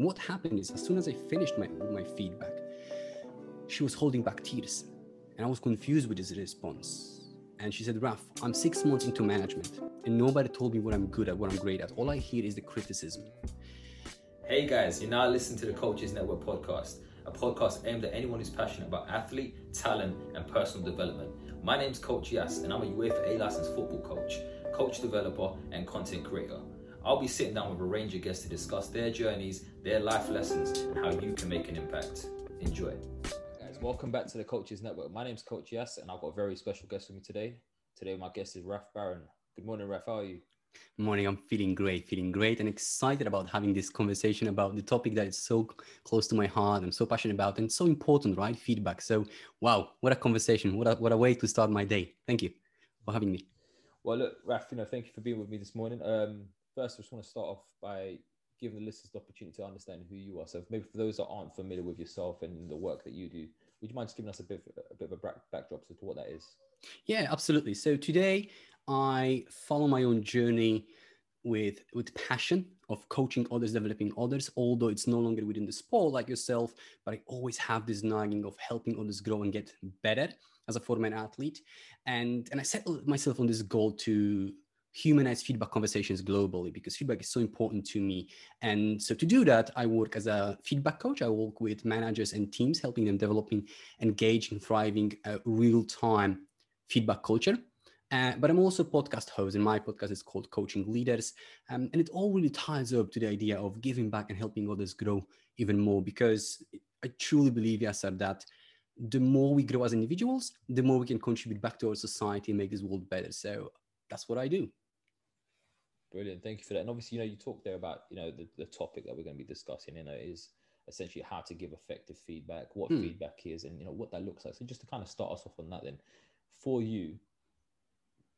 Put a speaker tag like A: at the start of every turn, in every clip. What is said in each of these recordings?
A: What happened is, as soon as I finished my, my feedback, she was holding back tears. And I was confused with his response. And she said, Raf, I'm six months into management, and nobody told me what I'm good at, what I'm great at. All I hear is the criticism.
B: Hey guys, you're now listening to the Coaches Network podcast, a podcast aimed at anyone who's passionate about athlete, talent, and personal development. My name's Coach Yas, and I'm a UEFA A licensed football coach, coach developer, and content creator. I'll be sitting down with a range of guests to discuss their journeys, their life lessons, and how you can make an impact. Enjoy. Guys, welcome back to the Coaches Network. My name's Coach Yas, and I've got a very special guest with me today. Today, my guest is Raf Baron. Good morning, Raf. How are you?
A: Morning, I'm feeling great, feeling great, and excited about having this conversation about the topic that is so close to my heart. I'm so passionate about and so important, right? Feedback. So, wow, what a conversation! What a what a way to start my day. Thank you for having me.
B: Well, look, Raf, you know, thank you for being with me this morning. Um, first, I just want to start off by giving the listeners the opportunity to understand who you are. So, maybe for those that aren't familiar with yourself and the work that you do, would you mind just giving us a bit, of, a bit of a backdrop as to what that is?
A: Yeah, absolutely. So today I follow my own journey with with passion of coaching others, developing others. Although it's no longer within the sport like yourself, but I always have this nagging of helping others grow and get better as a former athlete. And and I set myself on this goal to humanize feedback conversations globally because feedback is so important to me. And so to do that, I work as a feedback coach. I work with managers and teams, helping them developing, engaging, thriving, uh, real-time feedback culture. Uh, but I'm also a podcast host, and my podcast is called Coaching Leaders. Um, and it all really ties up to the idea of giving back and helping others grow even more because I truly believe, Yasser, that the more we grow as individuals, the more we can contribute back to our society and make this world better. So that's what I do.
B: Brilliant. Thank you for that. And obviously, you know, you talked there about, you know, the, the topic that we're going to be discussing, you know, is essentially how to give effective feedback, what hmm. feedback is, and, you know, what that looks like. So just to kind of start us off on that then, for you,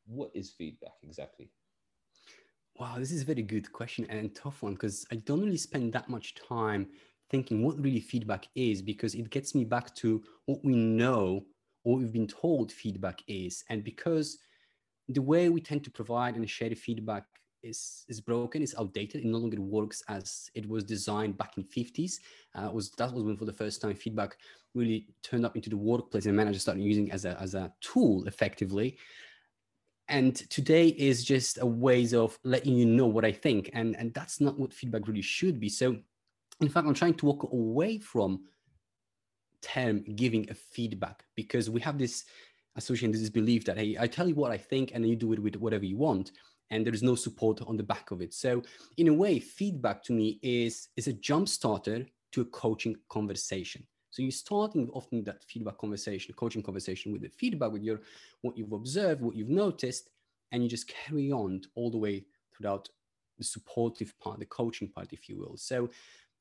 B: what is feedback exactly?
A: Wow, this is a very good question and tough one because I don't really spend that much time thinking what really feedback is because it gets me back to what we know or we've been told feedback is. And because the way we tend to provide and share feedback is is broken, it's outdated. It no longer works as it was designed back in 50s. Uh, was that was when for the first time feedback really turned up into the workplace and managers started using as a as a tool effectively. And today is just a ways of letting you know what I think, and and that's not what feedback really should be. So, in fact, I'm trying to walk away from term giving a feedback because we have this association this belief that hey i tell you what i think and you do it with whatever you want and there is no support on the back of it. So in a way, feedback to me is, is a jump starter to a coaching conversation. So you're starting often that feedback conversation, coaching conversation with the feedback, with your what you've observed, what you've noticed, and you just carry on all the way throughout the supportive part, the coaching part, if you will. So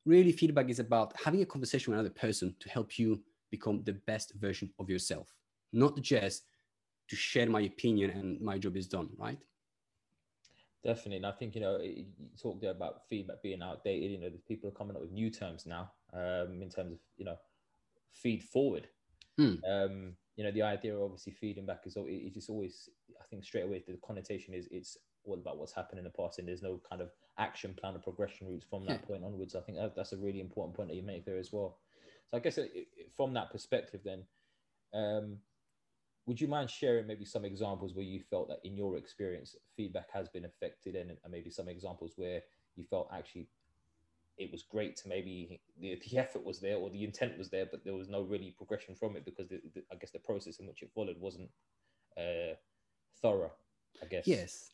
A: really feedback is about having a conversation with another person to help you become the best version of yourself, not just to share my opinion and my job is done, right?
C: Definitely, and I think you know you talked there about feedback being outdated. You know, people are coming up with new terms now um, in terms of you know feed forward. Hmm. Um, you know, the idea of obviously feeding back is it just always. I think straight away the connotation is it's all about what's happened in the past, and there's no kind of action plan or progression routes from that yeah. point onwards. I think that, that's a really important point that you make there as well. So I guess it, it, from that perspective, then. Um, would you mind sharing maybe some examples where you felt that in your experience feedback has been affected and, and maybe some examples where you felt actually it was great to maybe the, the effort was there or the intent was there but there was no really progression from it because the, the, i guess the process in which it followed wasn't uh, thorough i guess.
A: Yes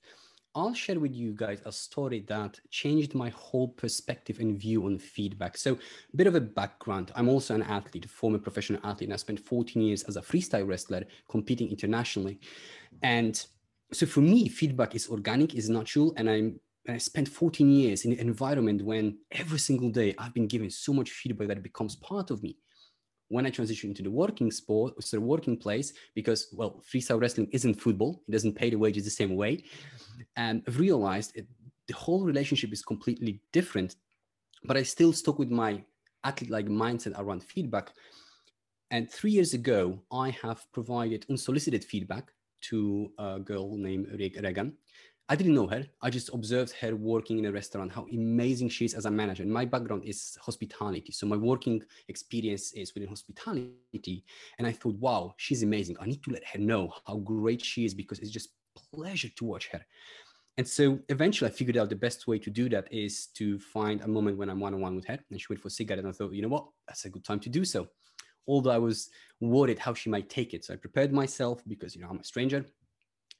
A: I'll share with you guys a story that changed my whole perspective and view on feedback. So, a bit of a background. I'm also an athlete, former professional athlete, and I spent 14 years as a freestyle wrestler competing internationally. And so, for me, feedback is organic, is natural, and I'm and I spent 14 years in an environment when every single day I've been given so much feedback that it becomes part of me when I transitioned into the working sport, the working place, because well, freestyle wrestling isn't football; it doesn't pay the wages the same way, and I've realized it, the whole relationship is completely different. But I still stuck with my athlete-like mindset around feedback. And three years ago, I have provided unsolicited feedback to a girl named Regan, I didn't know her. I just observed her working in a restaurant, how amazing she is as a manager. And my background is hospitality. So my working experience is within hospitality. And I thought, wow, she's amazing. I need to let her know how great she is because it's just pleasure to watch her. And so eventually I figured out the best way to do that is to find a moment when I'm one-on-one with her and she went for a cigarette. And I thought, you know what, that's a good time to do so. Although I was worried how she might take it. So I prepared myself because, you know, I'm a stranger.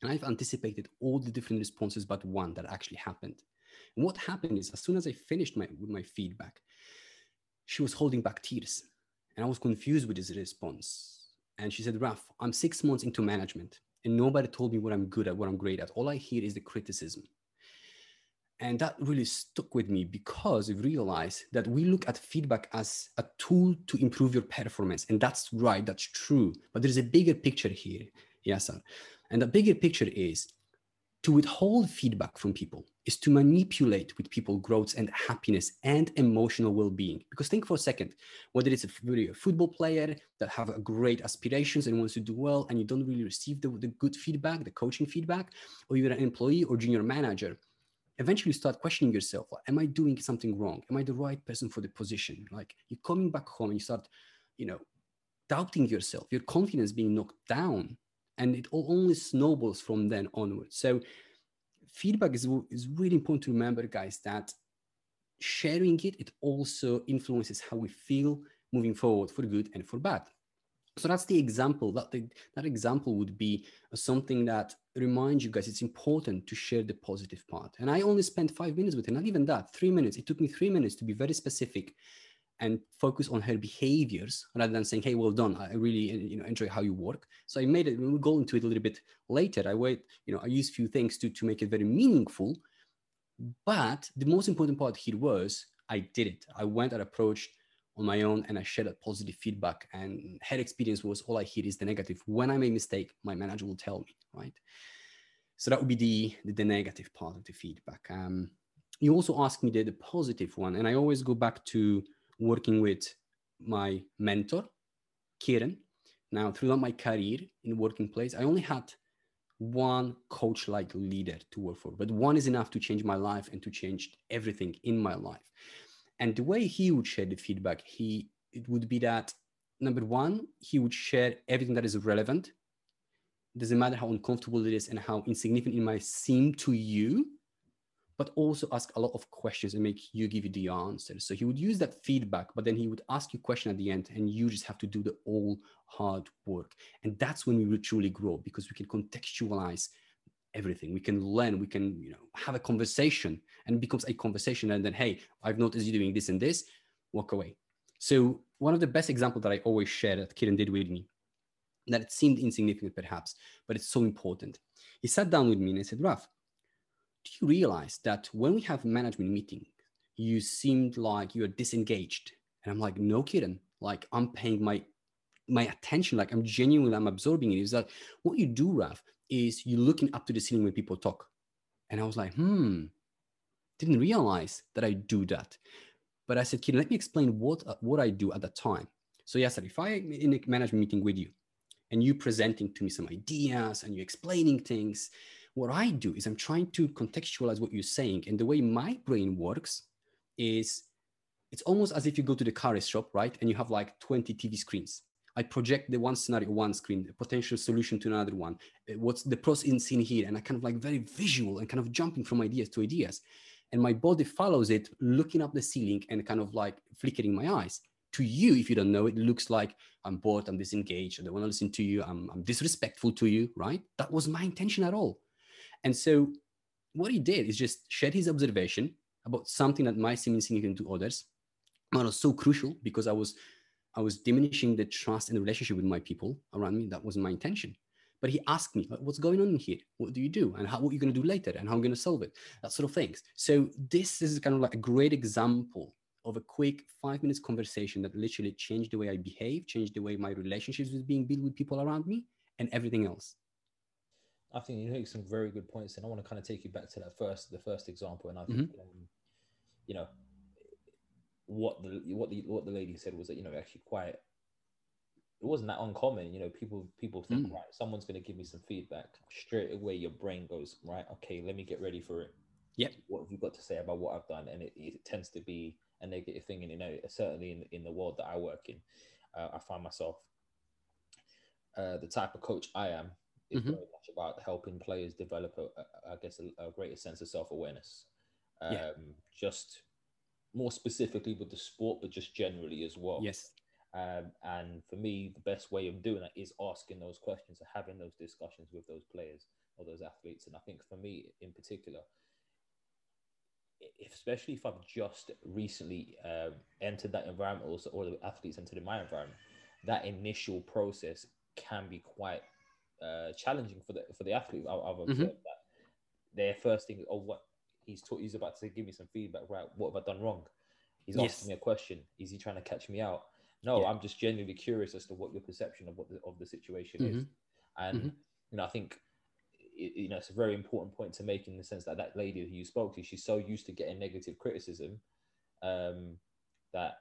A: And I've anticipated all the different responses but one that actually happened. And what happened is as soon as I finished my, with my feedback, she was holding back tears. And I was confused with this response. And she said, Raf, I'm six months into management and nobody told me what I'm good at, what I'm great at. All I hear is the criticism. And that really stuck with me because I realized that we look at feedback as a tool to improve your performance. And that's right, that's true. But there's a bigger picture here. Yes, sir. And the bigger picture is to withhold feedback from people is to manipulate with people growth and happiness and emotional well-being. Because think for a second whether it's a, a football player that have a great aspirations and wants to do well and you don't really receive the, the good feedback the coaching feedback or you're an employee or junior manager eventually you start questioning yourself am i doing something wrong? Am i the right person for the position? Like you're coming back home and you start you know doubting yourself. Your confidence being knocked down and it only snowballs from then onwards. So feedback is, is really important to remember, guys, that sharing it, it also influences how we feel moving forward for good and for bad. So that's the example. That the, that example would be uh, something that reminds you guys it's important to share the positive part. And I only spent five minutes with it not even that, three minutes. It took me three minutes to be very specific and focus on her behaviors rather than saying, "Hey, well done. I really you know enjoy how you work." So I made it. We'll go into it a little bit later. I wait. You know, I use few things to to make it very meaningful. But the most important part here was I did it. I went and approached on my own and I shared a positive feedback. And her experience was all I hear is the negative. When I make mistake, my manager will tell me, right? So that would be the the, the negative part of the feedback. Um, you also asked me the, the positive one, and I always go back to working with my mentor, Kieran. Now, throughout my career in working place, I only had one coach like leader to work for, but one is enough to change my life and to change everything in my life. And the way he would share the feedback, he it would be that number one, he would share everything that is relevant. Doesn't matter how uncomfortable it is and how insignificant it might seem to you but also ask a lot of questions and make you give you the answers. So he would use that feedback, but then he would ask you question at the end, and you just have to do the all hard work. And that's when we will truly grow because we can contextualize everything. We can learn, we can, you know, have a conversation and becomes a conversation. And then, hey, I've noticed you doing this and this, walk away. So one of the best examples that I always share that Kieran did with me, that it seemed insignificant perhaps, but it's so important. He sat down with me and I said, Raf, do you realize that when we have management meeting, you seemed like you're disengaged? And I'm like, no kidding. Like I'm paying my my attention, like I'm genuinely, I'm absorbing it, is that what you do, Raf, is you're looking up to the ceiling when people talk. And I was like, hmm, didn't realize that I do that. But I said, kid, let me explain what, uh, what I do at that time. So yes, if I in a management meeting with you and you presenting to me some ideas and you explaining things, what I do is I'm trying to contextualize what you're saying. And the way my brain works is it's almost as if you go to the car shop, right? And you have like 20 TV screens. I project the one scenario, one screen, the potential solution to another one. Uh, what's the pros in scene here? And I kind of like very visual and kind of jumping from ideas to ideas. And my body follows it, looking up the ceiling and kind of like flickering my eyes. To you, if you don't know, it looks like I'm bored, I'm disengaged, I don't want to listen to you, I'm, I'm disrespectful to you, right? That was my intention at all. And so what he did is just shared his observation about something that might seem insignificant to others. But was so crucial because I was I was diminishing the trust and the relationship with my people around me. That wasn't my intention. But he asked me, what's going on here? What do you do? And how, what are you going to do later? And how I'm going to solve it? That sort of things. So this is kind of like a great example of a quick five minutes conversation that literally changed the way I behave, changed the way my relationships was being built with people around me and everything else.
B: I think you make some very good points, and I want to kind of take you back to that first, the first example. And I think, mm-hmm. um, you know, what the what the what the lady said was that you know actually quite it wasn't that uncommon. You know, people people think mm. right, someone's going to give me some feedback straight away. Your brain goes right. Okay, let me get ready for it.
A: Yep.
B: What have you got to say about what I've done? And it, it tends to be a negative thing. And you know, certainly in in the world that I work in, uh, I find myself uh, the type of coach I am is mm-hmm. very much about helping players develop a, I guess a, a, greater sense of self awareness. Um, yeah. Just more specifically with the sport, but just generally as well.
A: Yes.
B: Um, and for me, the best way of doing that is asking those questions and having those discussions with those players or those athletes. And I think for me in particular, if, especially if I've just recently um, entered that environment or, or the athletes entered in my environment, that initial process can be quite uh, challenging for the for the athlete. I, have observed mm-hmm. that their first thing, oh, what he's taught, he's about to give me some feedback. Right, what have I done wrong? He's yes. asking me a question. Is he trying to catch me out? No, yeah. I'm just genuinely curious as to what your perception of what the, of the situation mm-hmm. is. And mm-hmm. you know, I think it, you know it's a very important point to make in the sense that that lady who you spoke to, she's so used to getting negative criticism um, that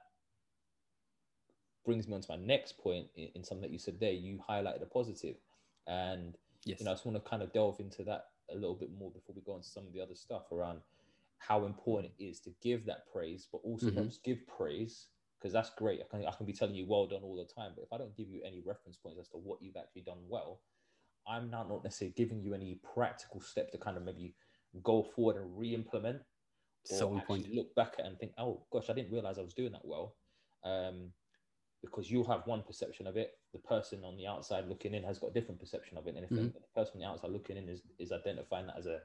B: brings me on to my next point in, in, something that you said there. You highlighted a positive, and yes. you know, I just want to kind of delve into that a little bit more before we go into some of the other stuff around how important it is to give that praise, but also mm-hmm. not just give praise because that's great. I can, I can be telling you well done all the time, but if I don't give you any reference points as to what you've actually done well, I'm now not necessarily giving you any practical steps to kind of maybe go forward and re-implement or so actually look back at and think, oh gosh, I didn't realize I was doing that well. Um, because you'll have one perception of it. The person on the outside looking in has got a different perception of it. And if mm-hmm. the, person on the outside looking in is, is identifying that as a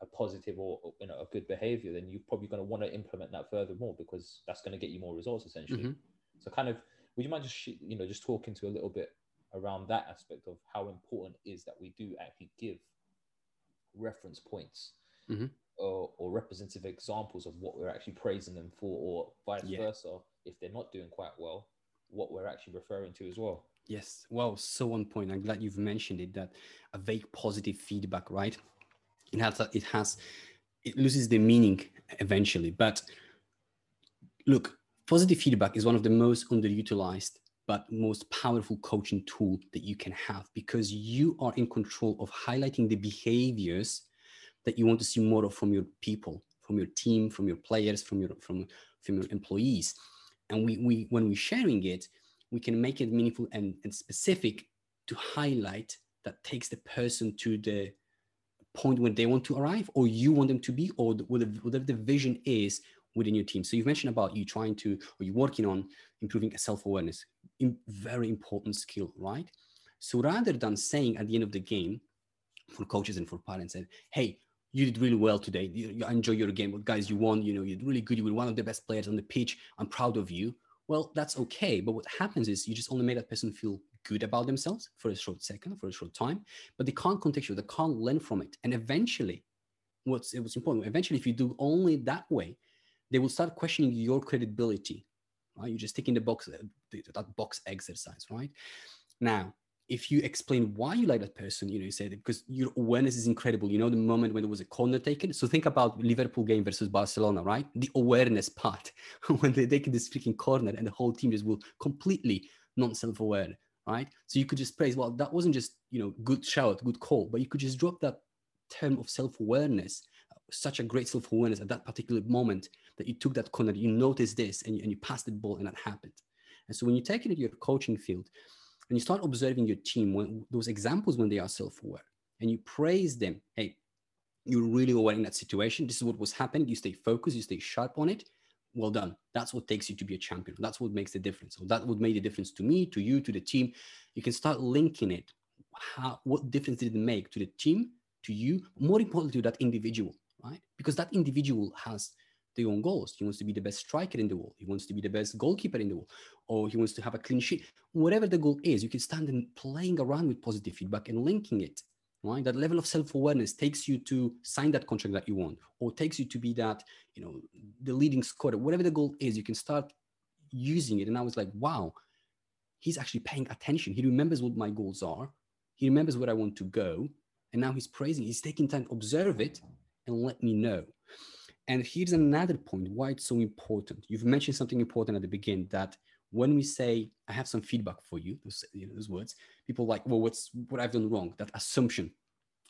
B: a positive or you know a good behavior, then you're probably going to want to implement that further more because that's going to get you more results essentially. Mm-hmm. So kind of, would you mind just you know just talking to a little bit around that aspect of how important it is that we do actually give reference points mm-hmm. or, or representative examples of what we're actually praising them for, or vice yeah. versa if they're not doing quite well, what we're actually referring to as well.
A: Yes, well, so on point. I'm glad you've mentioned it. That a vague positive feedback, right? it has it has it loses the meaning eventually but look positive feedback is one of the most underutilized but most powerful coaching tool that you can have because you are in control of highlighting the behaviors that you want to see more of from your people from your team from your players from your from from your employees and we, we when we're sharing it we can make it meaningful and, and specific to highlight that takes the person to the point where they want to arrive or you want them to be or whatever the vision is within your team. So you've mentioned about you trying to or you're working on improving self-awareness. Very important skill right? So rather than saying at the end of the game for coaches and for parents said hey you did really well today you, enjoy your game guys you won you know you're really good you were one of the best players on the pitch i'm proud of you well that's okay but what happens is you just only made that person feel good about themselves for a short second, for a short time, but they can't contextualize, they can't learn from it. And eventually, what's it was important, eventually, if you do only that way, they will start questioning your credibility right? You're just taking the box, uh, that box exercise, right? Now, if you explain why you like that person, you know, you say that because your awareness is incredible. You know, the moment when there was a corner taken. So think about Liverpool game versus Barcelona, right? The awareness part when they take this freaking corner and the whole team just will completely non-self-aware, right? So you could just praise, well, that wasn't just, you know, good shout, good call, but you could just drop that term of self-awareness, such a great self-awareness at that particular moment that you took that corner, you noticed this and you, and you passed the ball and that happened. And so when you take it to your coaching field, and you start observing your team when those examples when they are self-aware and you praise them. Hey you're really aware in that situation. This is what was happening. You stay focused you stay sharp on it. Well done. That's what takes you to be a champion. That's what makes the difference. So that would make the difference to me to you to the team. You can start linking it. How what difference did it make to the team to you? More importantly to that individual right? Because that individual has their own goals. He wants to be the best striker in the world. He wants to be the best goalkeeper in the world, or he wants to have a clean sheet. Whatever the goal is, you can stand and playing around with positive feedback and linking it. Right, that level of self-awareness takes you to sign that contract that you want, or takes you to be that, you know, the leading scorer. Whatever the goal is, you can start using it. And I was like, wow, he's actually paying attention. He remembers what my goals are. He remembers where I want to go, and now he's praising. He's taking time to observe it and let me know. And here's another point why it's so important. You've mentioned something important at the beginning that when we say, I have some feedback for you, those, you know, those words, people like, well, what's what I've done wrong? That assumption.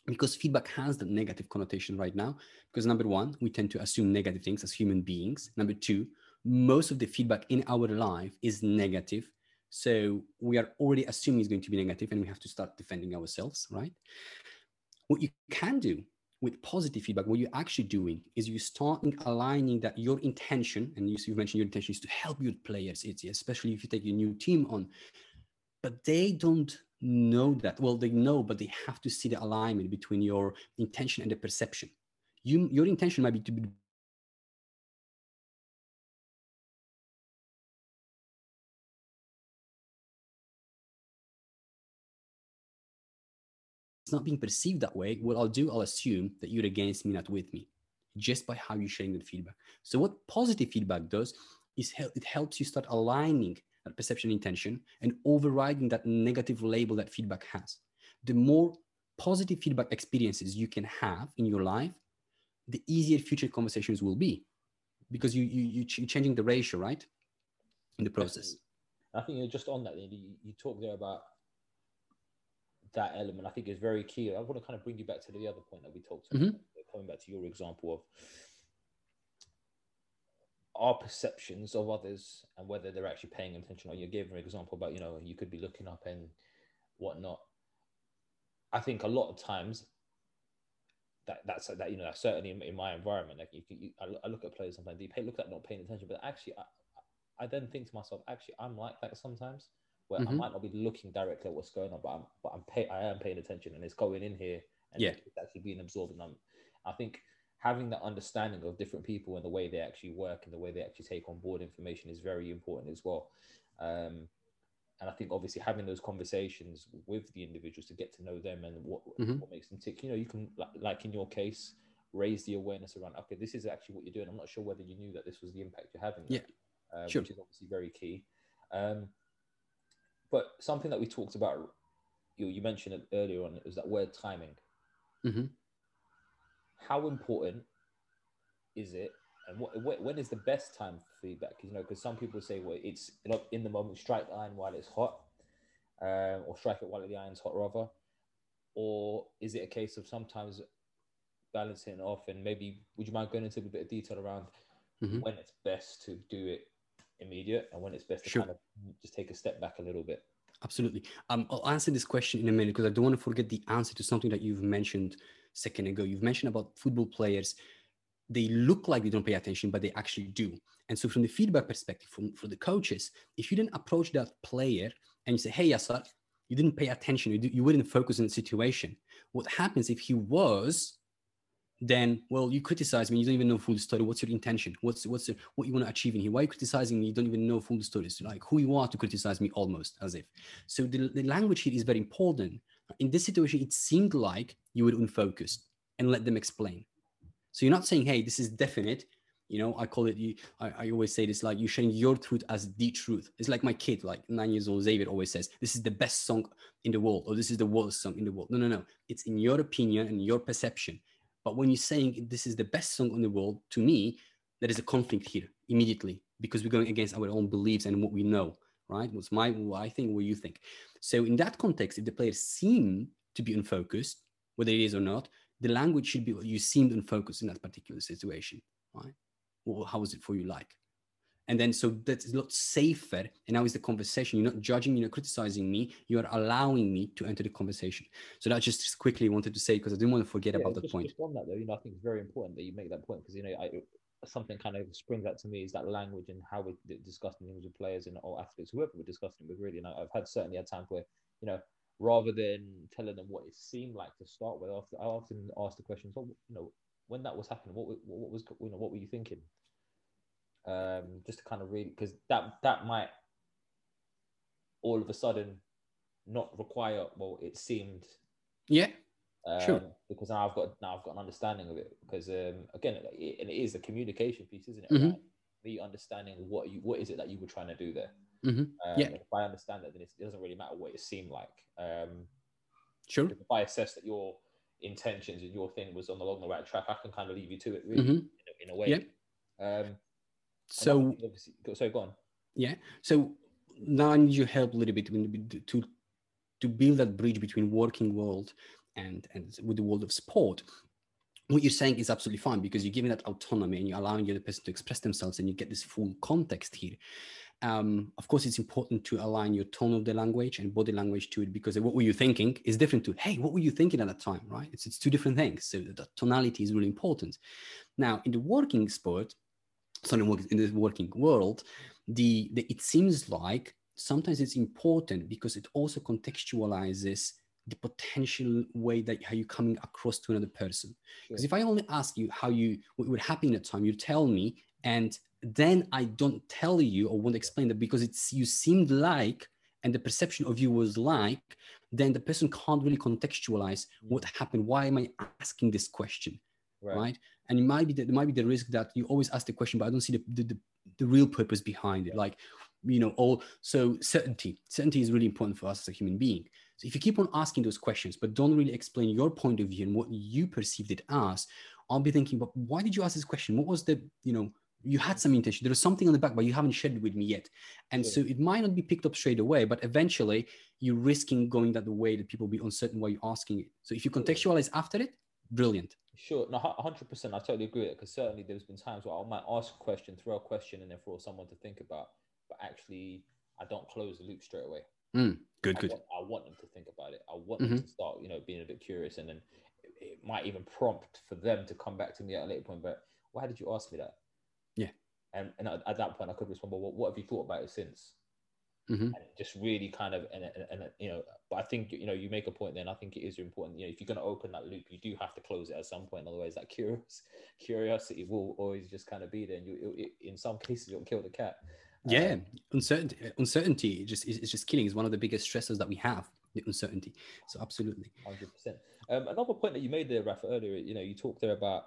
A: Because feedback has the negative connotation right now. Because number one, we tend to assume negative things as human beings. Number two, most of the feedback in our life is negative. So we are already assuming it's going to be negative and we have to start defending ourselves, right? What you can do with positive feedback, what you're actually doing is you start aligning that your intention, and you, have mentioned your intention is to help your players, it's, especially if you take a new team on, but they don't know that. Well, they know, but they have to see the alignment between your intention and the perception. You, your intention might be to be not being perceived that way, what I'll do, I'll assume that you're against me, not with me, just by how you're sharing the feedback. So what positive feedback does is it helps you start aligning that perception intention and overriding that negative label that feedback has. The more positive feedback experiences you can have in your life, the easier future conversations will be because you, you, you're changing the ratio, right? In the process.
B: I think you're just on that. You, you talk there about that element I think is very key. I want to kind of bring you back to the other point that we talked about, mm-hmm. coming back to your example of our perceptions of others and whether they're actually paying attention. Or you gave an example about, you know, you could be looking up and whatnot. I think a lot of times that that's that you know that's certainly in, in my environment. Like you, you I, I, look at players sometimes they pay, look at not paying attention, but actually I, I then think to myself, actually I'm like that sometimes where mm-hmm. I might not be looking directly at what's going on, but I'm but I'm pay, I am paying attention and it's going in here and
A: yeah.
B: it's actually being absorbed. And I'm, I think having that understanding of different people and the way they actually work and the way they actually take on board information is very important as well. Um, and I think obviously having those conversations with the individuals to get to know them and what, mm-hmm. what makes them tick. You know, you can like in your case raise the awareness around okay, this is actually what you're doing. I'm not sure whether you knew that this was the impact you're having.
A: Yeah,
B: uh, sure. which is obviously very key. Um, but something that we talked about, you, you mentioned it earlier on, is that word timing.
A: Mm-hmm.
B: How important is it? And what, when is the best time for feedback? You know, because some people say, well, it's in the moment, strike the iron while it's hot, uh, or strike it while the iron's hot, rather. Or is it a case of sometimes balancing off? And maybe would you mind going into a bit of detail around mm-hmm. when it's best to do it immediate and when it's best to sure. kind of just take a step back a little bit?
A: Absolutely. Um, I'll answer this question in a minute because I don't want to forget the answer to something that you've mentioned a second ago. You've mentioned about football players. They look like they don't pay attention, but they actually do. And so, from the feedback perspective, from for the coaches, if you didn't approach that player and you say, "Hey, Yasser, you didn't pay attention. You, you wouldn't focus on the situation." What happens if he was then well you criticize me you don't even know full story what's your intention what's what's the, what you want to achieve in here why are you criticizing me you don't even know full story it's like who you are to criticize me almost as if so the, the language here is very important in this situation it seemed like you were unfocused and let them explain so you're not saying hey this is definite You know, I call it. You, I, I always say this like you're sharing your truth as the truth. It's like my kid, like nine years old Xavier, always says, "This is the best song in the world," or "This is the worst song in the world." No, no, no. It's in your opinion and your perception. But when you're saying this is the best song in the world, to me, there is a conflict here immediately because we're going against our own beliefs and what we know, right? What's my, what I think, what you think. So in that context, if the players seem to be unfocused, whether it is or not, the language should be you seemed unfocused in that particular situation, right? Well, how was it for you like? And then so that's a lot safer. And now is the conversation. You're not judging, you're not criticizing me. You are allowing me to enter the conversation. So that just quickly wanted to say because I didn't want to forget
B: Yeah,
A: about that
B: just,
A: point.
B: just on that though, you know, I think it's very important that you make that point because you know, I, something kind of springs out to me is that language and how we're discussing things with players and or athletes, whoever we're discussing with. Really, and I've had certainly had times where you know, rather than telling them what it seemed like to start with, I often, ask the questions, oh, you know, when that was happening, what, what was, you know, what were you thinking? Um, just to kind of really, because that that might all of a sudden not require. Well, it seemed
A: Yeah.
B: um,
A: Sure.
B: because now I've got now I've got an understanding of it. Because um, again, it, and it is a communication piece, isn't it?
A: Mhm.
B: Right? Me understanding what you what is it that you were trying to do there.
A: Mhm.
B: Um,
A: Yeah.
B: If I understand that, then it doesn't really matter what it seemed like. Um,
A: Sure.
B: if I assess that your intentions and your thing was on along the right track, I can kind of leave you to it, really,
A: Mhm.
B: in, a, in a way.
A: Yeah.
B: Um,
A: So
B: so go on.
A: Yeah. So now I need your help a little bit to to build that bridge between working world and and with the world of sport. What you're saying is absolutely fine because you're giving that autonomy and you're allowing the other person to express themselves and you get this full context here. Um, of course, it's important to align your tone of the language and body language to it because what were you thinking is different to hey, what were you thinking at that time, right? It's it's two different things. So the tonality is really important. Now, in the working sport, sorry, work- in the working world, the, the it seems like sometimes it's important because it also contextualizes the potential way that how you're coming across to another person. Because
B: Sure.
A: if I only ask you how you what would happen at time, you tell me, and then I don't tell you or won't explain that because it's you seemed like and the perception of you was like, then the person can't really contextualize hmm. what happened. Why am I asking this question?
B: Right.
A: right? And it might be that there might be the risk that you always ask the question, but I don't see the the, the, the real purpose behind it. Like, you know, all so certainty. Certainty is really important for us as a human being. So if you keep on asking those questions, but don't really explain your point of view and what you perceived it as, I'll be thinking, but why did you ask this question? What was the, you know, you had some intention. There was something on the back, but you haven't shared it with me yet. And
B: Sure.
A: so it might not be picked up straight away, but eventually you're risking going that the way that people be uncertain why you're asking it. So if you contextualize after it, brilliant.
B: Sure, no, hundred percent. I totally agree with it because certainly there's been times where I might ask a question, throw a question, and then for someone to think about, but actually I don't close the loop straight away.
A: Mm, good,
B: I
A: good.
B: Want, I want them to think about it. I want them
A: Mhm.
B: to start, you know, being a bit curious, and then it, it might even prompt for them to come back to me at a later point. But why did you ask me that?
A: Yeah.
B: And and at, at that point, I could respond, "Well, what, what have you thought about it since?"
A: Mhm.
B: and just really kind of and, and, and you know but i think you know you make a point then i think it is important you know if you're going to open that loop you do have to close it at some point otherwise that curious curiosity will always just kind of be there and you it, in some cases it'll kill the cat
A: Yeah,
B: Um,
A: uncertainty. Uncertainty just is, is just killing. Is one of the biggest stressors that we have. The uncertainty. So absolutely.
B: Hundred percent. Um, another point that you made there, Rafa, earlier. You know, you talked there about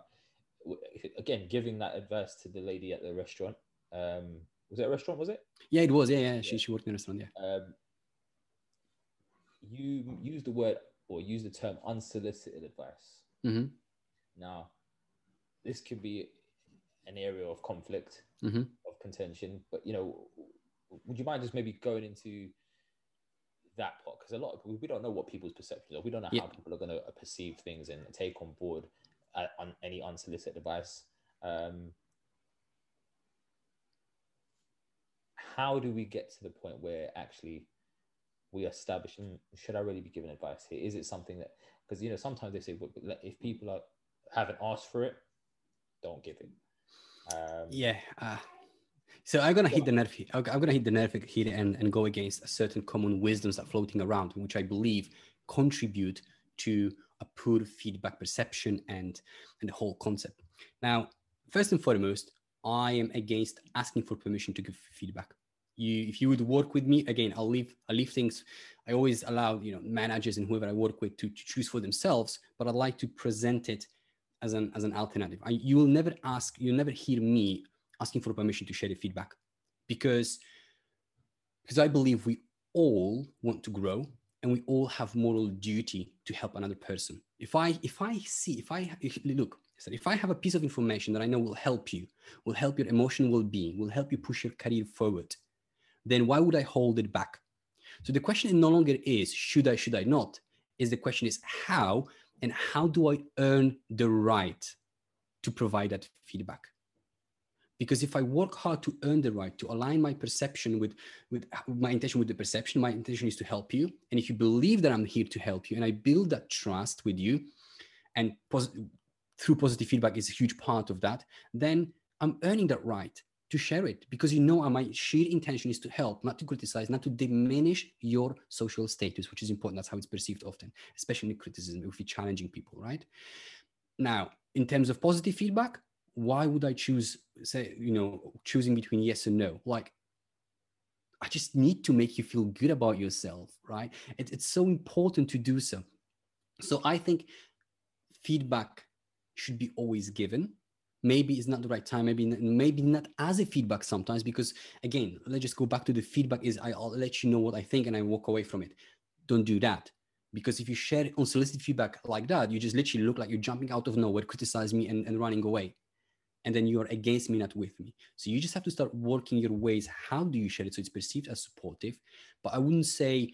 B: again giving that advice to the lady at the restaurant. Um, was it a restaurant? Was it?
A: Yeah, it was. Yeah, yeah. She
B: Yeah.
A: she worked in a restaurant. Yeah.
B: Um, you use the word or use the term unsolicited advice.
A: hmm
B: Now, this could be an area of conflict,
A: hmm
B: of contention, but you know, would you mind just maybe going into that part? Because a lot of people, we don't know what people's perceptions are. We don't know
A: Yeah.
B: how people are going to perceive things and take on board uh, on any unsolicited advice. Um, how do we get to the point where actually we establish should I really be giving advice here? Is it something that because you know sometimes they say "Well, if people are, haven't asked for it, don't give it. Um,
A: Yeah. Uh, so I'm gonna hit the nerve. Here. I'm gonna hit the nerve here and, and go against a certain common wisdoms that floating around, which I believe contribute to a poor feedback perception and and the whole concept. Now, first and foremost, I am against asking for permission to give feedback. You, if you would work with me again, I'll leave. i'll leave things. I always allow you know managers and whoever I work with to, to choose for themselves, but I'd like to present it as an as an alternative. I, you will never ask, you'll never hear me asking for permission to share the feedback because because I believe we all want to grow and we all have moral duty to help another person. If I if I see if I if, look if I have a piece of information that I know will help you, will help your emotional well-being, will help you push your career forward, then why would I hold it back? So the question no longer is should I, should I not? Is the question is how and how do I earn the right to provide that feedback? Because if I work hard to earn the right to align my perception with, with my intention with the perception, my intention is to help you. And if you believe that I'm here to help you and I build that trust with you, and pos- through positive feedback is a huge part of that, then I'm earning that right to share it because you know uh, my sheer intention is to help, not to criticize, not to diminish your social status, which is important. That's how it's perceived often, especially in criticism, if you're challenging people, right? Now, in terms of positive feedback, why would I choose, say, you know, choosing between yes and no? Like, I just need to make you feel good about yourself, right? It, it's so important to do so. So I think feedback should be always given maybe it's not the right time maybe maybe not as a feedback sometimes because again let's just go back to the feedback is i'll let you know what i think and i walk away from it. Don't do that because if you share unsolicited feedback like that you just literally look like you're jumping out of nowhere criticize me and, and running away. And then you're against me not with me. So you just have to start working your ways. How do you share it? So it's perceived as supportive but i wouldn't say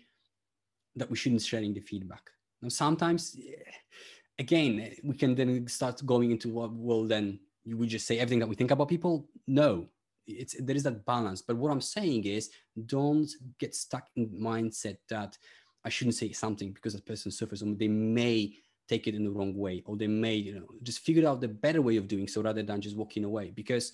A: that we shouldn't sharing the feedback. Now sometimes eh, again we can then start going into what well then you would just say everything that we think about people no. It's there is that balance. But what i'm saying is don't get stuck in mindset that i shouldn't say something because that person suffers or they may take it in the wrong way or they may you know just figure out the better way of doing so rather than just walking away. Because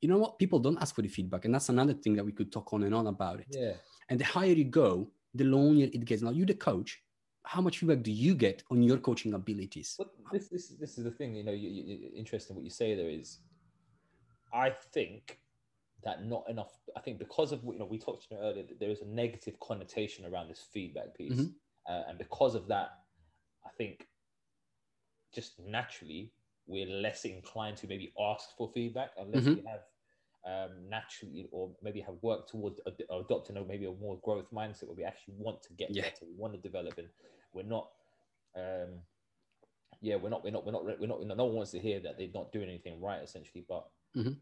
A: you know what? People don't ask for the feedback and that's another thing that we could talk on and on about it.
B: Yeah.
A: And the higher you go the lonelier it gets. Now you're the coach how much feedback do you get on your coaching abilities?
B: But this, this, this is the thing, you know, you, you, interesting what you say there is, I think that not enough, I think because of, you know, we talked earlier, that there is a negative connotation around this feedback piece. Mm-hmm. Uh, and because of that, I think just naturally, we're less inclined to maybe ask for feedback unless mm-hmm. we have um, naturally or maybe have worked towards ad- adopting a, maybe a more growth mindset where we actually want to get yeah. better, we want to develop, and we're not. Um, yeah, we're not, we're not, we're not, we're not. No one wants to hear that they're not doing anything right, essentially. But mm-hmm.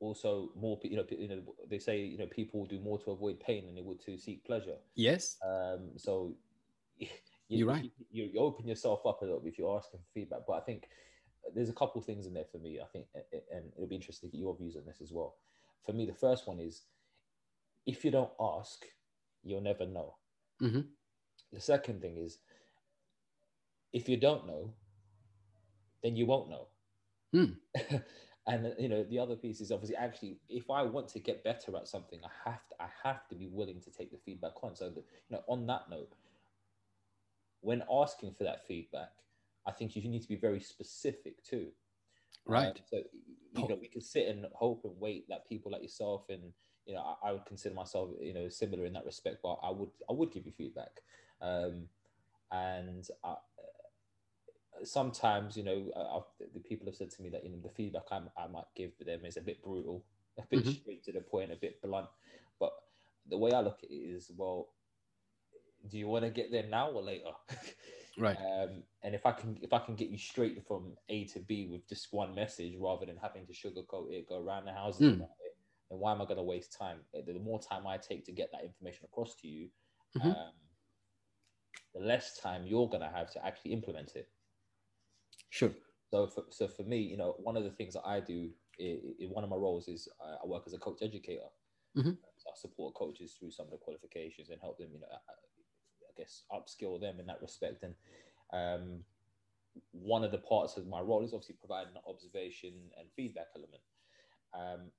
B: also, more, you know, you know, they say, you know, people do more to avoid pain than they would to seek pleasure.
A: Yes.
B: Um. So.
A: You, are right.
B: You, you open yourself up a little bit if you're asking for feedback, but I think there's a couple things in there for me. I think, and it'll be interesting to get your views on this as well. For me, the first one is if you don't ask, you'll never know. Mm-hmm. The second thing is if you don't know, then you won't know. Mm. and you know the other piece is obviously actually if I want to get better at something, I have to I have to be willing to take the feedback on. So that, you know, on that note, when asking for that feedback, I think you need to be very specific too.
A: Right. Um,
B: so you know, we can sit and hope and wait that people like yourself and you know, I, I, would consider myself, you know, similar in that respect, but I would I would give you feedback. Um, and I, sometimes, you know, I, the people have said to me that you know the feedback I, I might give them is a bit brutal, a bit mm-hmm. straight to the point, a bit blunt. But the way I look at it is, well, do you want to get there now or later?
A: right
B: um, and if i can if i can get you straight from a to b with just one message rather than having to sugarcoat it go around the houses mm. it then why am i going to waste time uh, the more time i take to get that information across to you mm-hmm. um, the less time you're going to have to actually implement it
A: sure
B: so for, so for me you know one of the things that i do in, one of my roles is uh, i work as a coach educator mm-hmm. so i support coaches through some of the qualifications and help them you know guess upskill them in that respect. And um, one of the parts of my role is obviously providing an observation and feedback element. Um,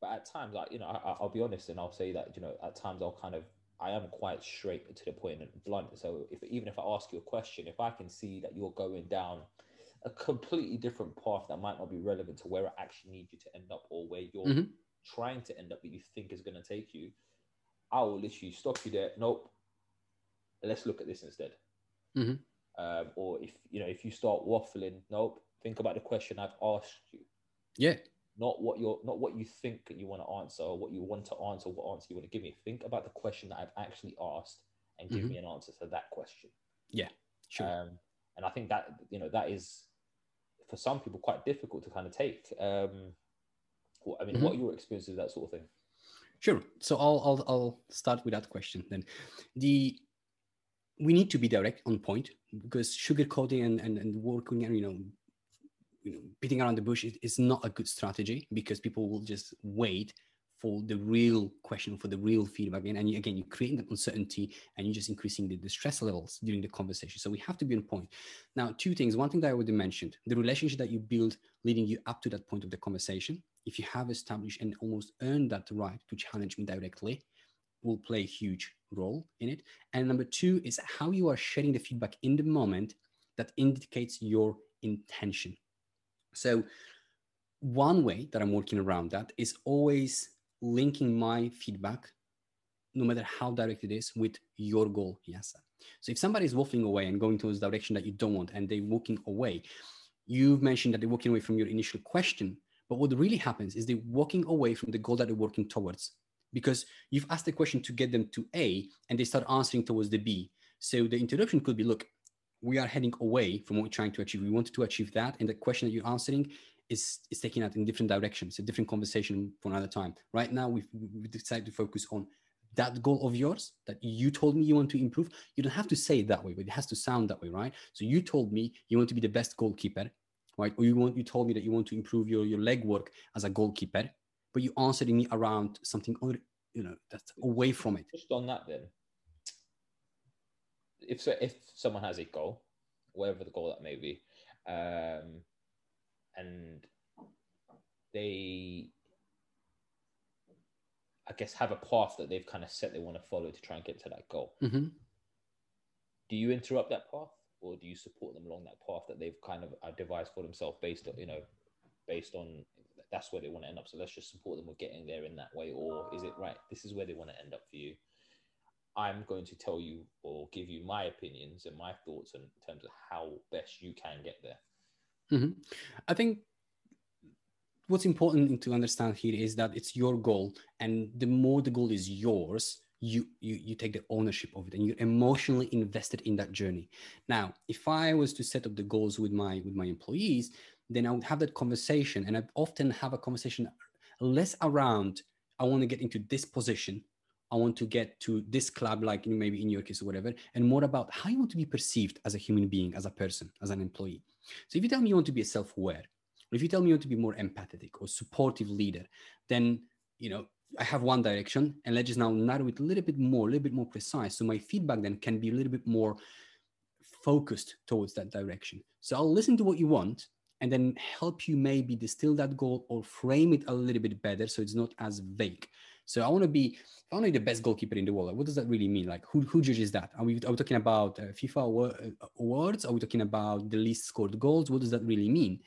B: but at times, like you know, I, will be honest and I'll say that you know, at times I'll kind of I am quite straight to the point and blunt. So if even if I ask you a question, if I can see that you're going down a completely different path that might not be relevant to where I actually need you to end up or where you're mm-hmm. trying to end up that you think is going to take you, I will literally stop you there. Nope, let's look at this instead. Mm-hmm. Um, or if you know if you start waffling, nope. Think about the question I've asked you.
A: Yeah.
B: Not what you're not what you think you want to answer or what you want to answer, what answer you want to give me. Think about the question that I've actually asked and give
A: Mhm.
B: me an answer to that question.
A: Yeah. Sure.
B: Um, and I think that you know that is for some people quite difficult to kind of take. Um, I mean, what are your experiences with that sort of thing?
A: Sure. So I'll, I'll I'll start with that question then. The we need to be direct on point because sugarcoating and, and, and working and you know you know beating around the bush is, is not a good strategy because people will just wait for the real question for the real feedback. And, and again you're creating that uncertainty and you're just increasing the, the stress levels during the conversation. So we have to be on point. Now two things. One thing that i already mentioned the relationship that you build leading you up to that point of the conversation if you have established and almost earned that right to challenge me directly will play a huge role in it. And number two is how you are sharing the feedback in the moment that indicates your intention. So one way that i'm working around that is always linking my feedback no matter how direct it is with your goal yes so if somebody is waffling away and going towards direction that you don't want and they're walking away you've mentioned that they're walking away from your initial question but what really happens is they're walking away from the goal that they're working towards because you've asked the question to get them to A and they start answering towards the B. So the interruption could be look, we are heading away from what we're trying to achieve. We wanted to achieve that. And the question that you're answering is, is taking that in different directions, a different conversation for another time. Right now, we've, we decided to focus on that goal of yours that you told me you want to improve. You don't have to say it that way, but it has to sound that way, right? So you told me you want to be the best goalkeeper, right? Or you want you told me that you want to improve your, your leg work as a goalkeeper but you answered me around something other, you know, that's away from it.
B: Just on that, then, if so, if someone has a goal, whatever the goal that may be, um, and they, I guess, have a path that they've kind of set they want to follow to try and get to that goal.
A: Mhm.
B: Do you interrupt that path, or do you support them along that path that they've kind of uh, devised for themselves based on, you know, based on that's where they want to end up. So let's just support them with getting there in that way. Or is it right? This is where they want to end up for you. I'm going to tell you or give you my opinions and my thoughts in terms of how best you can get there.
A: Mhm. I think what's important to understand here is that it's your goal, and the more the goal is yours, you you you take the ownership of it, and you're emotionally invested in that journey. Now, if I was to set up the goals with my with my employees, then I would have that conversation, and I often have a conversation less around I want to get into this position. I want to get to this club, like maybe in your case or whatever, and more about how you want to be perceived as a human being, as a person, as an employee. So if you tell me you want to be self-aware, or if you tell me you want to be more empathetic or supportive leader, then you know I have one direction, and let's just now narrow it a little bit more, a little bit more precise. So my feedback then can be a little bit more focused towards that direction. So I'll listen to what you want and then help you maybe distill that goal or frame it a little bit better so it's not as vague. So I want to be, I want to be the best goalkeeper in the world. What does that really mean? Like who, who judges that? Are we, are we talking about uh, FIFA uh, awards? Are we talking about the least scored goals? What does that really mean?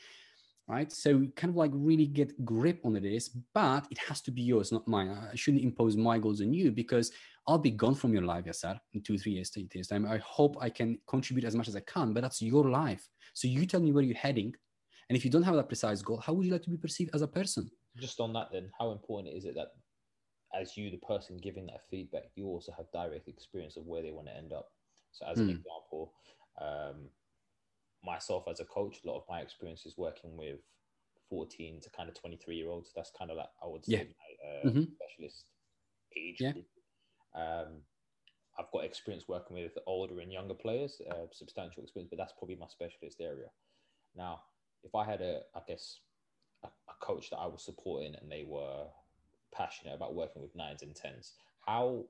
A: Right. So kind of like really get grip on this, but it has to be yours, not mine. I shouldn't impose my goals on you because I'll be gone from your life, Yasser, in two, three years, three years time. I hope I can contribute as much as I can, but that's your life. So you tell me where you're heading. And if you don't have that precise goal, how would you like to be perceived as a person?
B: Just on that, then, how important is it that as you, the person giving that feedback, you also have direct experience of where they want to end up? So, as an
A: Hmm.
B: example, um, myself as a coach, a lot of my experience is working with 14 to kind of 23 year olds. That's kind of like, I would say,
A: Yeah.
B: my uh,
A: Mhm.
B: specialist age
A: Yeah.
B: Um, I've got experience working with older and younger players, uh, substantial experience, but that's probably my specialist area. Now, if I had a, I guess, a, a coach that I was supporting and they were passionate about working with nines and tens, how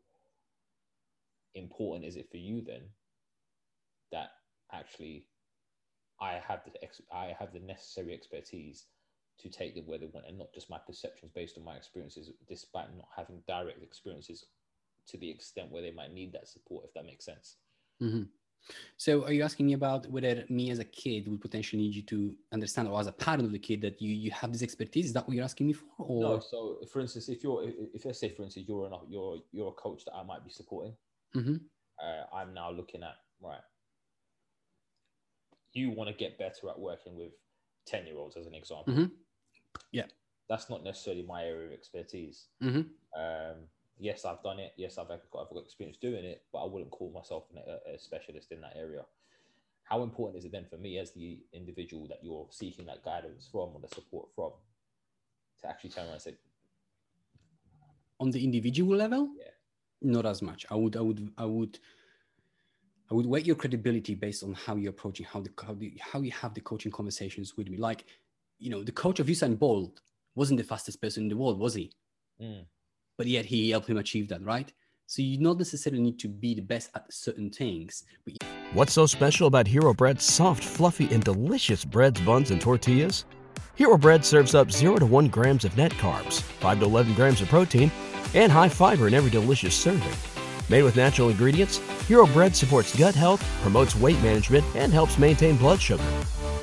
B: important is it for you then that actually I have the ex- I have the necessary expertise to take them where they want and not just my perceptions based on my experiences, despite not having direct experiences to the extent where they might need that support, if that makes sense.
A: Mhm. So are you asking me about whether me as a kid would potentially need you to understand, or as a parent of the kid, that you you have this expertise? Is that what you're asking me for? Or
B: No, so for instance, if you're if, let's say for instance you're an, you're you're a coach that I might be supporting,
A: Mhm.
B: uh, I'm now looking at right. you want to get better at working with 10 year olds, as an example.
A: Mhm. Yeah.
B: That's not necessarily my area of expertise.
A: hmm
B: Um, yes, I've done it. Yes, I've got, I've got experience doing it, but I wouldn't call myself an, a, a specialist in that area. How important is it then for me as the individual that you're seeking that guidance from or the support from to actually turn around and say,
A: On the individual level,
B: Yeah.
A: not as much. I would, I would, I would, I would weight your credibility based on how you're approaching, how the how, the, how you have the coaching conversations with me. Like, you know, the coach of Usain Bolt wasn't the fastest person in the world, was he?
B: Mm.
A: But yet he helped him achieve that, right? So you don't necessarily need to be the best at certain things, but
D: What's so special about Hero Bread's soft, fluffy, and delicious breads, buns, and tortillas? Hero Bread serves up 0 to 1 grams of net carbs, 5 to 11 grams of protein, and high fiber in every delicious serving. Made with natural ingredients, Hero Bread supports gut health, promotes weight management, and helps maintain blood sugar.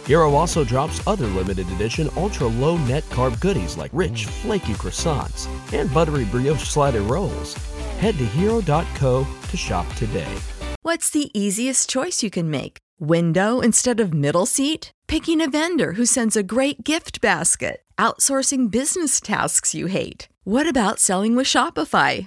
D: Hero also drops other limited edition ultra low net carb goodies like rich, flaky croissants and buttery brioche slider rolls. Head to hero.co to shop today.
E: What's the easiest choice you can make? Window instead of middle seat? Picking a vendor who sends a great gift basket? Outsourcing business tasks you hate? What about selling with Shopify?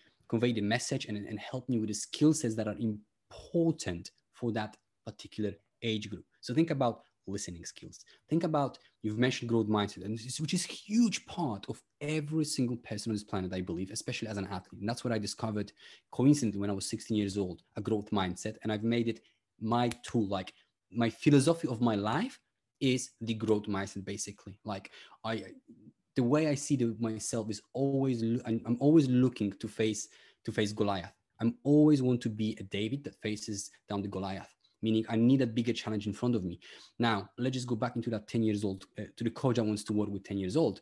A: convey the message and, and help me with the skill sets that are important for that particular age group. So think about listening skills. Think about you've mentioned growth mindset, and which is huge part of every single person on this planet, I believe, especially as an athlete. And that's what I discovered coincidentally when I was 16 years old, a growth mindset, and I've made it my tool. Like my philosophy of my life is the growth mindset, basically. Like I the way I see the, myself is always lo- I'm, I'm always looking to face to face Goliath. I'm always want to be a David that faces down the Goliath, meaning I need a bigger challenge in front of me. Now let's just go back into that 10 years old uh, to the coach that wants to work with 10 years old.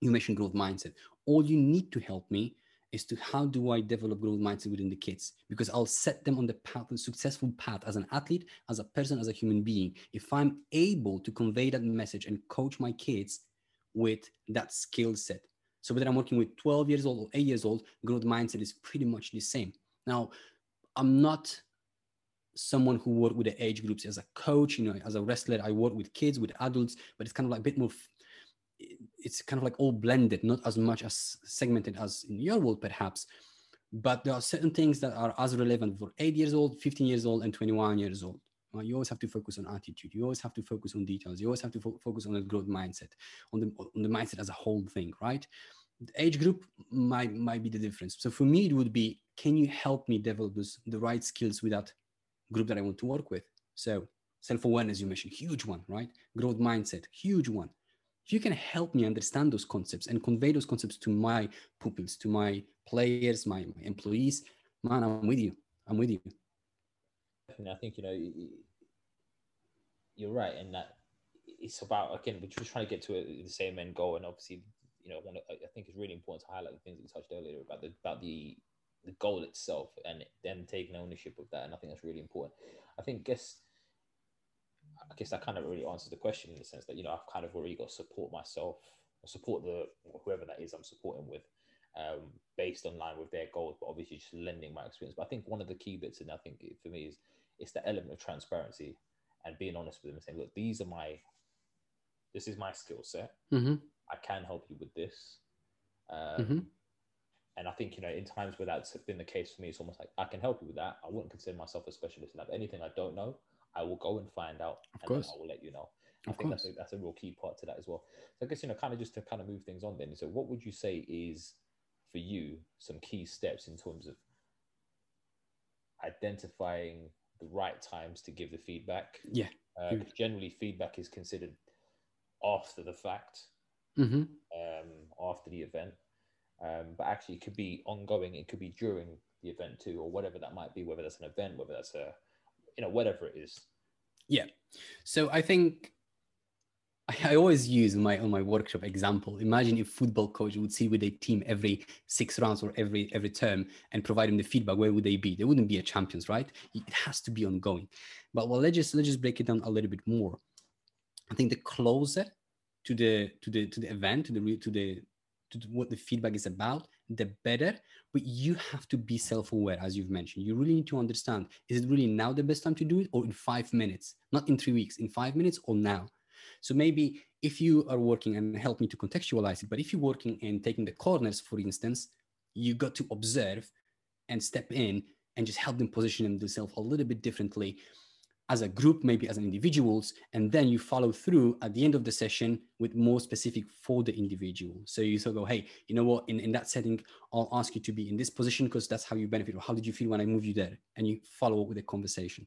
A: You mentioned growth mindset. All you need to help me is to how do I develop growth mindset within the kids? Because I'll set them on the path, the successful path as an athlete, as a person, as a human being. If I'm able to convey that message and coach my kids with that skill set. So whether I'm working with 12 years old or 8 years old, growth mindset is pretty much the same. Now, I'm not someone who work with the age groups as a coach, you know, as a wrestler, I work with kids, with adults, but it's kind of like a bit more it's kind of like all blended, not as much as segmented as in your world, perhaps. But there are certain things that are as relevant for eight years old, 15 years old, and 21 years old. Uh, you always have to focus on attitude. You always have to focus on details. You always have to fo- focus on the growth mindset, on the on the mindset as a whole thing, right? The age group might might be the difference. So for me, it would be: Can you help me develop those, the right skills with that group that I want to work with? So self awareness, you mentioned, huge one, right? Growth mindset, huge one. If you can help me understand those concepts and convey those concepts to my pupils, to my players, my, my employees, man, I'm with you. I'm with you.
B: And I think you know you're right in that it's about again we're just trying to get to a, the same end goal, and obviously you know one of, I think it's really important to highlight the things that you touched earlier about the about the the goal itself and them taking ownership of that, and I think that's really important. I think guess I guess that kind of really answers the question in the sense that you know I've kind of already got support myself, or support the whoever that is I'm supporting with, um, based on line with their goals, but obviously just lending my experience. But I think one of the key bits, and I think for me is it's the element of transparency and being honest with them and saying, look, these are my, this is my skill set.
A: Mm-hmm.
B: I can help you with this. Um,
A: Mhm.
B: And I think, you know, in times where that's been the case for me, it's almost like I can help you with that. I wouldn't consider myself a specialist in that. Anything I don't know, I will go and find out
A: Of
B: and then
A: course.
B: I will let you know. I
A: Of
B: think that's a, that's a real key part to that as well. So I guess, you know, kind of just to kind of move things on then. So what would you say is for you some key steps in terms of identifying the right times to give the feedback.
A: Yeah.
B: Uh, generally, feedback is considered after the fact,
A: Mm-hmm.
B: um, after the event. Um, but actually, it could be ongoing. It could be during the event too, or whatever that might be. Whether that's an event, whether that's a, you know, whatever it is.
A: Yeah. So I think I, always use my on my workshop example. Imagine if football coach would see with a team every six rounds or every every term and provide them the feedback. Where would they be? They wouldn't be a champions, right? It has to be ongoing. But well, let's just let's just break it down a little bit more. I think the closer to the to the to the event to the to the to what the feedback is about, the better. But you have to be self-aware, as you've mentioned. You really need to understand: is it really now the best time to do it, or in five minutes? Not in three weeks, in five minutes, or now? So maybe if you are working and help me to contextualize it, but if you're working and taking the corners, for instance, you got to observe and step in and just help them position themselves a little bit differently as a group, maybe as an individuals, and then you follow through at the end of the session with more specific for the individual. So you sort of go, hey, you know what, in, in that setting, I'll ask you to be in this position because that's how you benefit. Or how did you feel when I move you there? And you follow up with a conversation.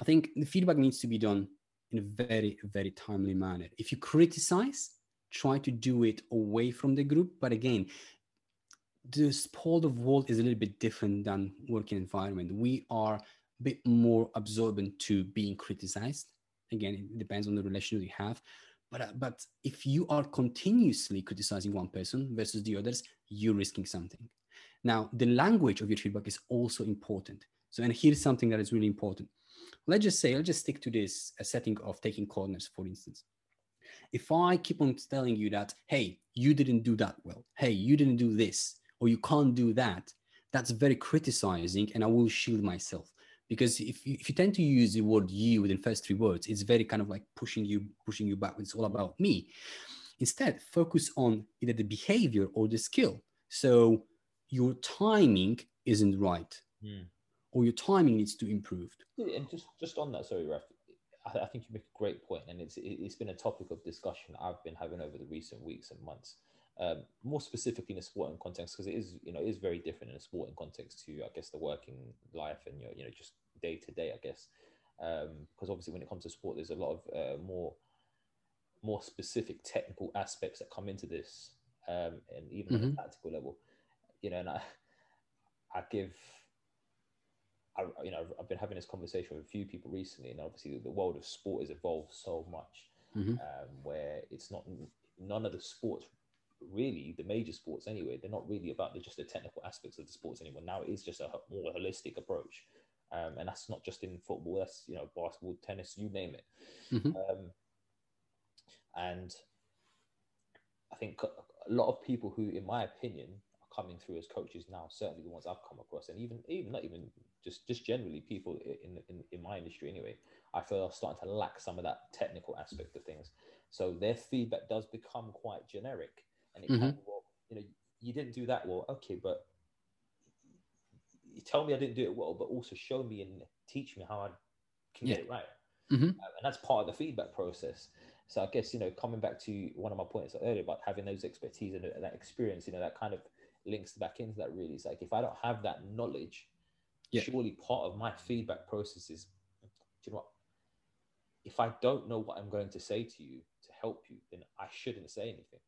A: I think the feedback needs to be done in a very, very timely manner. If you criticize, try to do it away from the group. But again, the sport of world is a little bit different than working environment. We are a bit more absorbent to being criticized. Again, it depends on the relationship you have. But, uh, but if you are continuously criticizing one person versus the others, you're risking something. Now, the language of your feedback is also important. So, and here's something that is really important. Let's just say, I'll just stick to this a setting of taking corners, for instance. If I keep on telling you that, hey, you didn't do that well, hey, you didn't do this, or you can't do that, that's very criticizing, and I will shield myself. Because if you, if you tend to use the word you within first three words it's very kind of like pushing you pushing you back. It's all about me. Instead focus on either the behavior or the skill. So your timing isn't right hmm. Or your timing needs to be improved
B: And just just on that, sorry, Raf, I, I think you make a great point, and it's it, it's been a topic of discussion I've been having over the recent weeks and months. Um, more specifically in a sporting context, because it is you know it is very different in a sporting context to I guess the working life and your you know just day to day I guess. Because obviously when it comes to sport, there's a lot of uh, more more specific technical aspects that come into this, um, and even on
A: Mhm.
B: a tactical level, you know, and I I give I, you know, I've been having this conversation with a few people recently, and obviously the world of sport has evolved so much,
A: Mhm.
B: um, where it's not none of the sports really, the major sports anyway, they're not really about the, just the technical aspects of the sports anymore. Now it is just a more holistic approach, um, and that's not just in football. That's you know, basketball, tennis, you name it.
A: Mhm.
B: Um, and I think a lot of people who, in my opinion, coming through as coaches now, certainly the ones I've come across, and even even not even just just generally people in in, in my industry anyway, I feel are starting to lack some of that technical aspect of things. So their feedback does become quite generic, and it can well, you know, you didn't do that well, okay, but you tell me I didn't do it well, but also show me and teach me how I can get it right
A: Mhm.
B: Um, and that's part of the feedback process. So I guess you know, coming back to one of my points earlier about having those expertise and that experience, you know, that kind of links back into that. Really, it's like if I don't have that knowledge,
A: Yeah.
B: surely part of my feedback process is, do you know what? If I don't know what I'm going to say to you to help you, then I shouldn't say anything.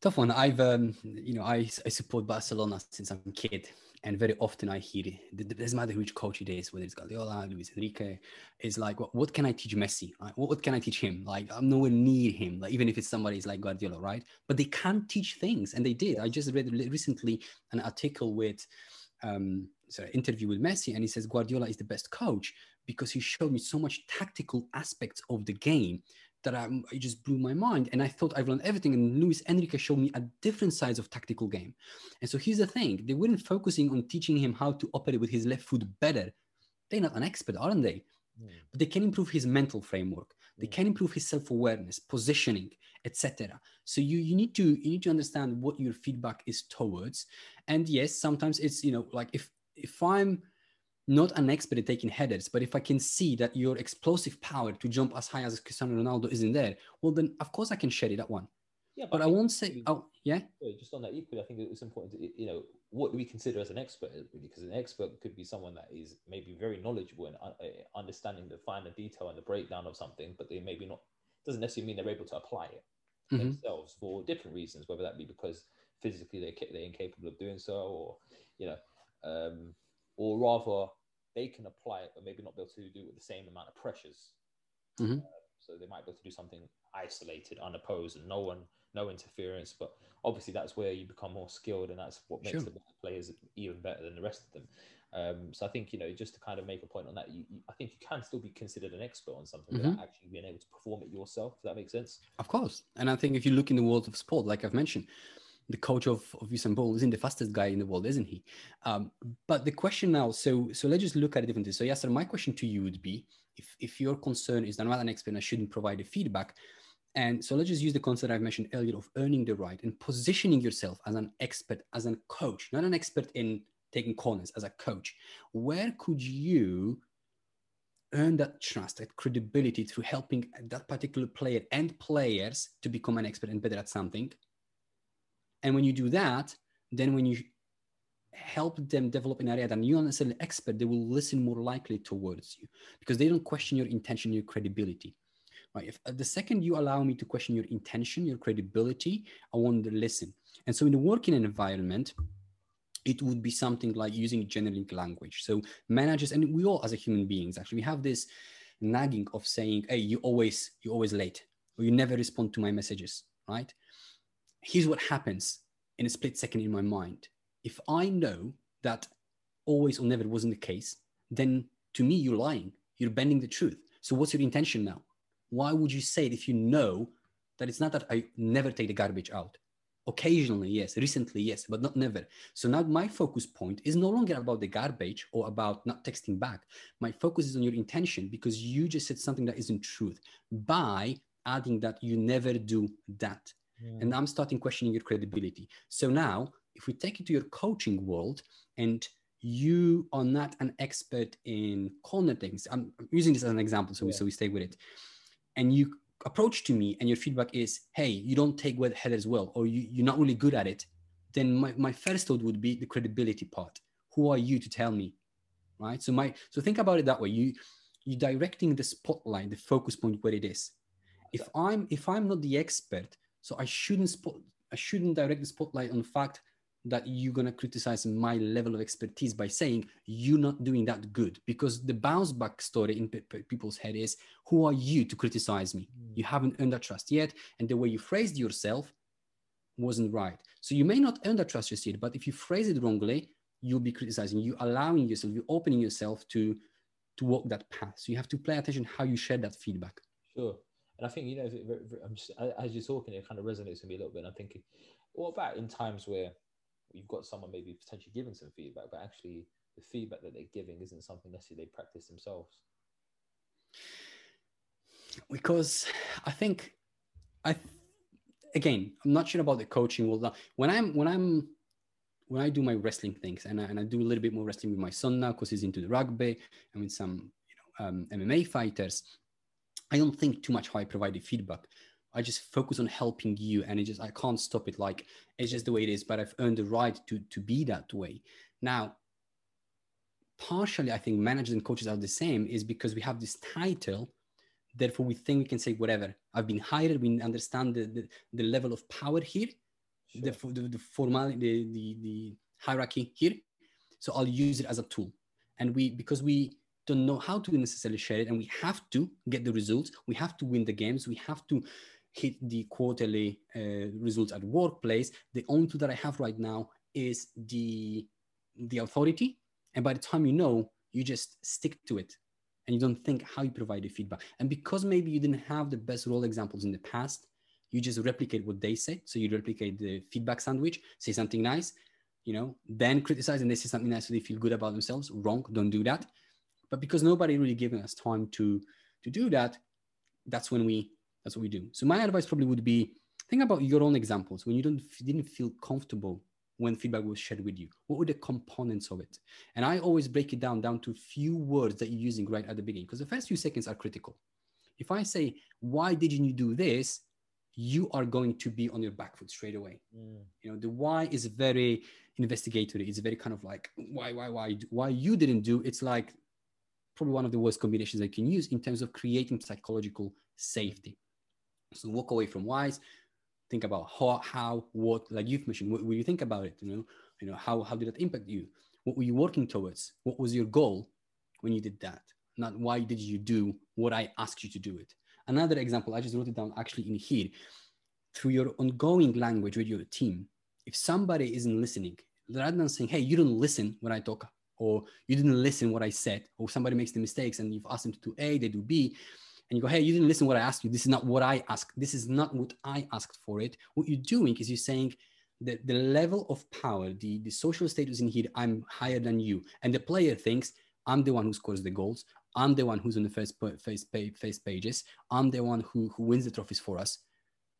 A: Tough one. I've, um, you know, I, I support Barcelona since I'm a kid, and very often I hear it. Doesn't matter which coach it is, whether it's Guardiola, Luis Enrique. It's like, what, what can I teach Messi? Like, what, what can I teach him? Like, I'm nowhere near him. Like, even if it's somebody's like Guardiola, right? But they can teach things, and they did. I just read recently an article with, um, sorry, interview with Messi, and he says Guardiola is the best coach because he showed me so much tactical aspects of the game that I, it just blew my mind. And I thought I've learned everything. And Luis Enrique showed me a different sides of tactical game. And so here's the thing: they weren't focusing on teaching him how to operate with his left foot better. They're not an expert, aren't they? Hmm. But they can improve his mental framework. They hmm. can improve his self-awareness, positioning, etc. So you you need to you need to understand what your feedback is towards. And yes, sometimes it's you know like if if I'm not an expert at taking headers, but if I can see that your explosive power to jump as high as Cristiano Ronaldo isn't there, well then of course I can share it that one.
B: Yeah,
A: But I
B: think
A: won't say
B: equally-
A: oh yeah.
B: yeah, just on that equally, I think it's important to you know what do we consider as an expert? Because an expert could be someone that is maybe very knowledgeable and uh, understanding the finer detail and the breakdown of something, but they maybe not doesn't necessarily mean they're able to apply it mm-hmm. themselves for different reasons, whether that be because physically they're, they're incapable of doing so, or you know, um, or rather they can apply it, but maybe not be able to do it with the same amount of pressures. Mm-hmm. Uh, so they might be able to do something isolated, unopposed, and no one, no interference. But obviously, that's where you become more skilled, and that's what makes sure. the players even better than the rest of them. Um, so I think you know, just to kind of make a point on that, you, you, I think you can still be considered an expert on something mm-hmm. without actually being able to perform it yourself. Does that make sense?
A: Of course, and I think if you look in the world of sport, like I've mentioned, the coach of, of Usain isn't the fastest guy in the world, isn't he? Um, but the question now, so so let's just look at it differently. So Yasser, my question to you would be, if if your concern is that I'm not an expert and I shouldn't provide the feedback, and so let's just use the concept I've mentioned earlier of earning the right and positioning yourself as an expert, as a coach, not an expert in taking corners, as a coach. Where could you earn that trust, that credibility through helping that particular player and players to become an expert and better at something? And when you do that, then when you help them develop an area that you're not necessarily expert, they will listen more likely towards you because they don't question your intention, your credibility. Right? If uh, the second you allow me to question your intention, your credibility, I want to listen. And so in the working environment, it would be something like using generic language. So managers, and we all as a human beings, actually, we have this nagging of saying, "Hey, you always, you're always late, or you never respond to my messages." Right? Here's what happens in a split second in my mind. If I know that always or never wasn't the case, then to me, you're lying. You're bending the truth. So what's your intention now? Why would you say it if you know that it's not that I never take the garbage out? Occasionally, yes. Recently, yes, but not never. So now my focus point is no longer about the garbage or about not texting back. My focus is on your intention because you just said something that isn't truth by adding that you never do that. Mm. And I'm starting questioning your credibility. So now, if we take it to your coaching world and you are not an expert in corner things, I'm using this as an example, so, yeah. we, so we stay with it. And you approach to me and your feedback is, hey, you don't take wet headers well, or you, you're not really good at it, then my, my first thought would be the credibility part. Who are you to tell me? Right. So my so think about it that way. You you're directing the spotlight, the focus point where it is. If I'm if I'm not the expert, so I shouldn't spot, I shouldn't direct the spotlight on the fact that you're gonna criticize my level of expertise by saying you're not doing that good because the bounce back story in pe- people's head is who are you to criticize me? You haven't earned that trust yet and the way you phrased yourself wasn't right. So you may not earn that trust just yet but if you phrase it wrongly you'll be criticizing You're allowing yourself you're opening yourself to to walk that path. So you have to pay attention how you share that feedback.
B: Sure and I think you know, I'm just, as you're talking, it kind of resonates with me a little bit. And I'm thinking, what about in times where you've got someone maybe potentially giving some feedback, but actually the feedback that they're giving isn't something necessarily they practice themselves?
A: Because I think, I again, I'm not sure about the coaching. Well, when I'm when I'm when I do my wrestling things, and I, and I do a little bit more wrestling with my son now because he's into the rugby and with some you know um, MMA fighters I don't think too much how I provide the feedback. I just focus on helping you, and it just I can't stop it. Like it's just the way it is. But I've earned the right to to be that way. Now, partially, I think managers and coaches are the same. Is because we have this title. Therefore, we think we can say whatever. I've been hired. We understand the the, the level of power here, sure. the, the the formal the, the the hierarchy here. So I'll use it as a tool. And we because we don't know how to necessarily share it and we have to get the results. We have to win the games. We have to hit the quarterly uh, results at workplace. The only tool that i have right now is the the authority and by the time you know you just stick to it and you don't think how you provide the feedback. And because maybe you didn't have the best role examples in the past you just replicate what they say so you replicate the feedback sandwich say something nice you know then criticize and they say something nice so they feel good about themselves. Wrong don't do that but because nobody really giving us time to to do that, that's when we that's what we do. So my advice probably would be think about your own examples when you don't didn't feel comfortable when feedback was shared with you. What were the components of it? And I always break it down down to few words that you're using right at the beginning because the first few seconds are critical. If I say, "Why didn't you do this?" you are going to be on your back foot straight away. Mm. You know, the why is very investigatory. It's very kind of like why, why, why, why you didn't do. It's like probably one of the worst combinations I can use in terms of creating psychological safety. So walk away from whys, think about how, how, what, like you've mentioned, what will you think about it? You know, you know, how, how did that impact you? What were you working towards? What was your goal when you did that? Not why did you do what I asked you to do it? Another example, I just wrote it down actually in here. Through your ongoing language with your team, if somebody isn't listening, rather than saying, hey, you don't listen when I talk, or you didn't listen what I said, or somebody makes the mistakes and you've asked them to do A, they do B, and you go, hey, you didn't listen what I asked you. This is not what I asked. This is not what I asked for it. What you're doing is you're saying that the level of power, the, the social status in here, I'm higher than you. And the player thinks, I'm the one who scores the goals. I'm the one who's on the first face, face pages. I'm the one who, who wins the trophies for us.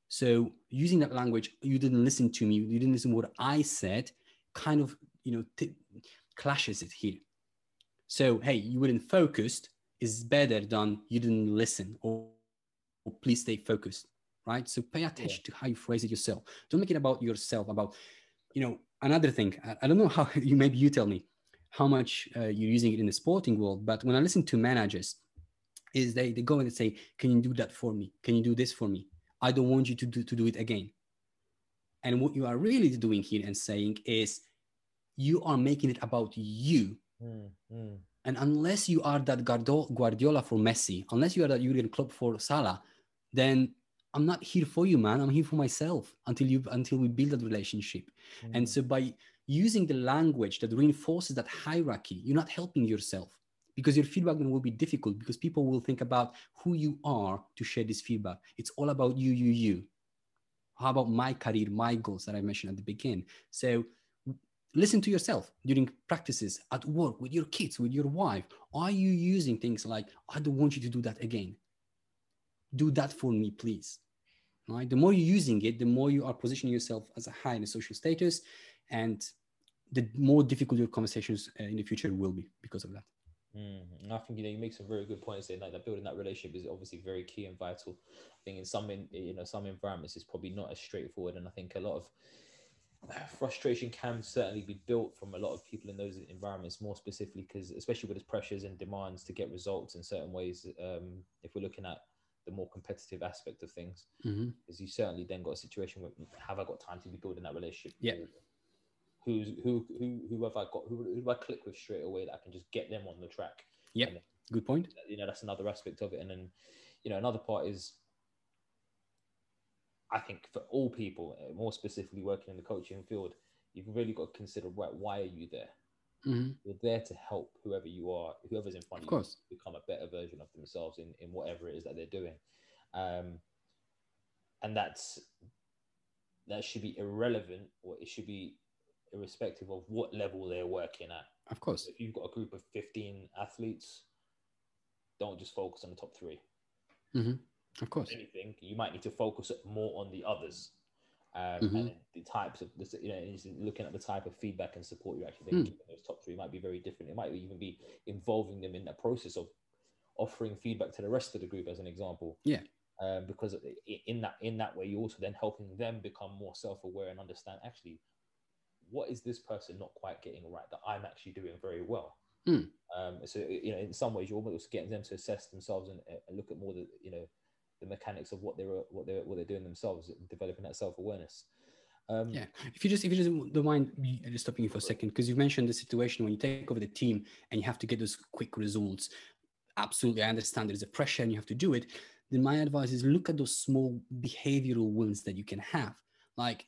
A: So using that language, you didn't listen to me. You didn't listen to what I said. Kind of, you know, t- clashes it here. So hey, you weren't focused is better than you didn't listen or, or please stay focused, right? So pay attention yeah. to how you phrase it yourself. Don't make it about yourself. About, you know, another thing. I, I don't know how you maybe you tell me how much uh, you're using it in the sporting world, but when I listen to managers, is they they go and they say, "Can you do that for me? Can you do this for me? I don't want you to do to do it again." And what you are really doing here and saying is, you are making it about you. Mm, mm. And unless you are that Guardiola for Messi, unless you are that Jurgen Klopp for Salah, then I'm not here for you, man. I'm here for myself until you until we build that relationship. Mm. And so by using the language that reinforces that hierarchy, you're not helping yourself because your feedback will be difficult because people will think about who you are to share this feedback. It's all about you, you, you. How about my career, my goals that I mentioned at the beginning? So listen to yourself during practices at work with your kids with your wife. Are you using things like i don't want you to do that again. Do that for me please. Right? The more you're using it the more you are positioning yourself as a high in a social status and the more difficult your conversations uh, in the future will be because of that.
B: Mm, I think you know you make some very good points there. Like that building that relationship is obviously very key and vital. I think in some in, you know some environments it's probably not as straightforward, and I think a lot of frustration can certainly be built from a lot of people in those environments more specifically because especially with its pressures and demands to get results in certain ways um, if we're looking at the more competitive aspect of things. Mm-hmm. is you certainly then got a situation where have i got time to be building that relationship
A: yeah.
B: who's who who who have i got who, who do i click with straight away that i can just get them on the track?
A: Yeah. Good point.
B: you know that's another aspect of it. And then you know another part is I think for all people, uh, more specifically working in the coaching field, you've really got to consider right, why are you there? Mm-hmm. You're there to help whoever you are, whoever's in front of, of you, become a better version of themselves in, in whatever it is that they're doing. Um, and that's that should be irrelevant, or it should be irrespective of what level they're working at.
A: Of course,
B: if you've got a group of 15 athletes, don't just focus on the top 3
A: mm-hmm. Of course.
B: anything, you might need to focus more on the others. Um, mm-hmm. And the types of, you know, looking at the type of feedback and support you're actually mm. giving those top three might be very different. It might even be involving them in that process of offering feedback to the rest of the group, as an example.
A: Yeah.
B: Um, because in that in that way, you're also then helping them become more self-aware and understand actually what is this person not quite getting right that I'm actually doing very well. Mm. Um, so you know, in some ways, you're almost getting them to assess themselves and, and look at more the you know the mechanics of what they're what they're what they're doing themselves, developing that self awareness.
A: Um, yeah, if you just if you just don't mind me just stopping you for a second because you mentioned the situation when you take over the team and you have to get those quick results. Absolutely, I understand there's a pressure and you have to do it. Then my advice is look at those small behavioral wins that you can have. Like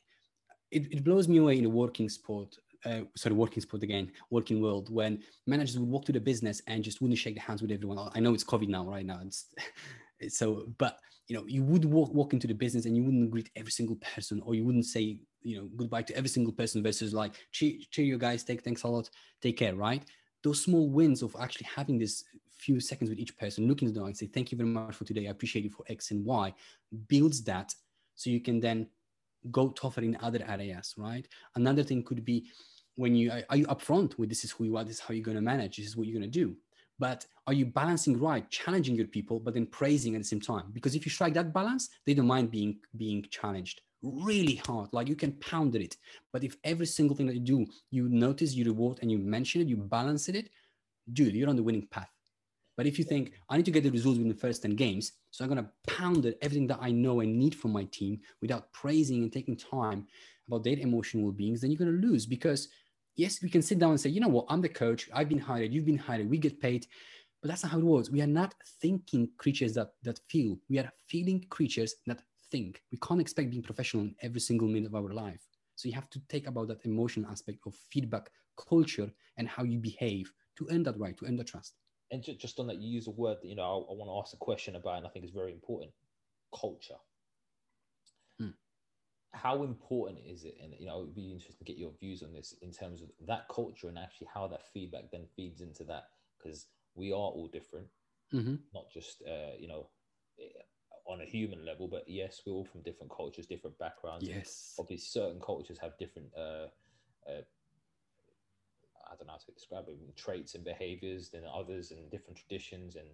A: it, it blows me away in a working sport uh, sorry, working sport again, working world, when managers would walk to the business and just wouldn't shake the hands with everyone. I know it's COVID now, right now. It's so but you know you would walk, walk into the business and you wouldn't greet every single person or you wouldn't say you know goodbye to every single person versus like cheer, cheer you guys take thanks a lot take care right? Those small wins of actually having this few seconds with each person looking at them and say thank you very much for today. I appreciate you for x and y builds that so you can then go tougher in other areas right? Another thing could be when you are you upfront with this is who you are this is how you're going to manage this is what you're going to do but are you balancing right challenging your people but then praising at the same time? Because if you strike that balance they don't mind being being challenged. Really hard, like you can pound it. But if every single thing that you do, you notice, you reward, and you mention it, you balance it, dude, you're on the winning path. But if you think I need to get the results within the first 10 games, so I'm gonna pound it everything that I know and need from my team without praising and taking time about their emotional beings, then you're gonna lose. Because yes, we can sit down and say, you know what, I'm the coach, I've been hired, you've been hired, we get paid. But that's not how it works. We are not thinking creatures that that feel. We are feeling creatures that think. We can't expect being professional in every single minute of our life. So you have to take about that emotional aspect of feedback culture and how you behave to earn that right, to earn the trust
B: and just, on that, you use a word that you know I, I want to ask a question about, and I think is very important: culture. How important is it? And you know, it would be interesting to get your views on this in terms of that culture and actually how that feedback then feeds into that, because we are all different, mm-hmm. not just uh, you know on a human level, but yes, we're all from different cultures, different backgrounds.
A: Yes,
B: obviously, certain cultures have different uh, uh, I don't know how to describe it, traits and behaviors than others and different traditions and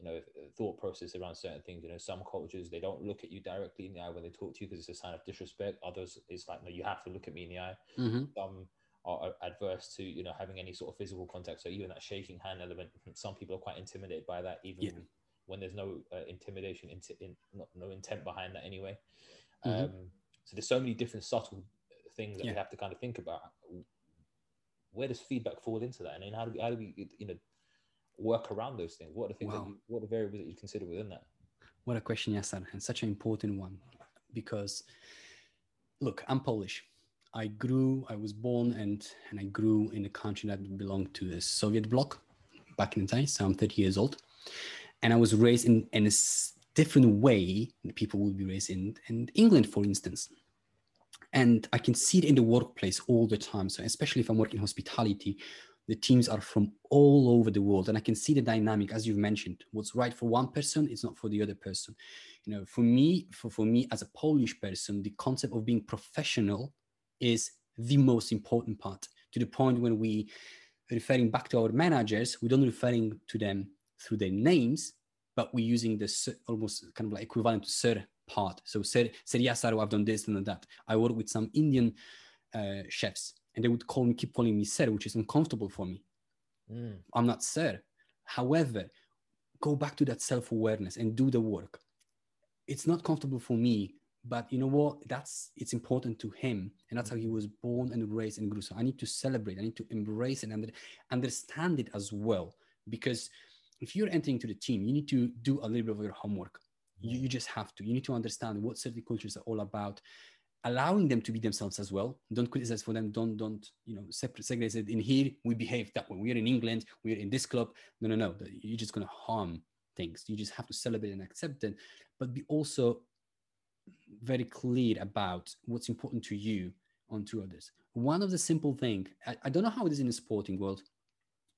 B: you know thought process around certain things. You know, some cultures they don't look at you directly in the eye when they talk to you because it's a sign of disrespect. Others it's like no, you have to look at me in the eye. Mm-hmm. Some are adverse to you know having any sort of physical contact. So even that shaking hand element, some people are quite intimidated by that, even yeah. when there's no uh, intimidation, in, not, no intent behind that anyway. Mm-hmm. Um, so there's so many different subtle things that yeah. we have to kind of think about where does feedback fall into that? And then how do we, how do we, you know, work around those things? What are the things wow. that you, what are the variables that you consider within that?
A: What a question, Yasser, and such an important one because look, I'm Polish. I grew, I was born and and I grew in a country that belonged to the Soviet bloc back in the day. So I'm 30 years old. And I was raised in, in a different way than people would be raised in, in England, for instance and i can see it in the workplace all the time so especially if i'm working in hospitality the teams are from all over the world and i can see the dynamic as you've mentioned what's right for one person is not for the other person you know for me for, for me as a polish person the concept of being professional is the most important part to the point when we referring back to our managers we don't referring to them through their names but we're using this almost kind of like equivalent to sir part. So sir sir yes, I've done this and that. I work with some Indian uh, chefs, and they would call me, keep calling me sir, which is uncomfortable for me. Mm. I'm not sir. However, go back to that self awareness and do the work. It's not comfortable for me, but you know what? That's it's important to him, and that's how he was born and raised and grew. So I need to celebrate. I need to embrace and under, understand it as well, because if you're entering to the team, you need to do a little bit of your homework you, you just have to. You need to understand what certain cultures are all about, allowing them to be themselves as well. Don't criticize for them. Don't don't you know separate segregate it. In here we behave that way. We're in England. We're in this club. No no no. You're just gonna harm things. You just have to celebrate and accept it, but be also very clear about what's important to you onto others. One of the simple thing I, I don't know how it is in the sporting world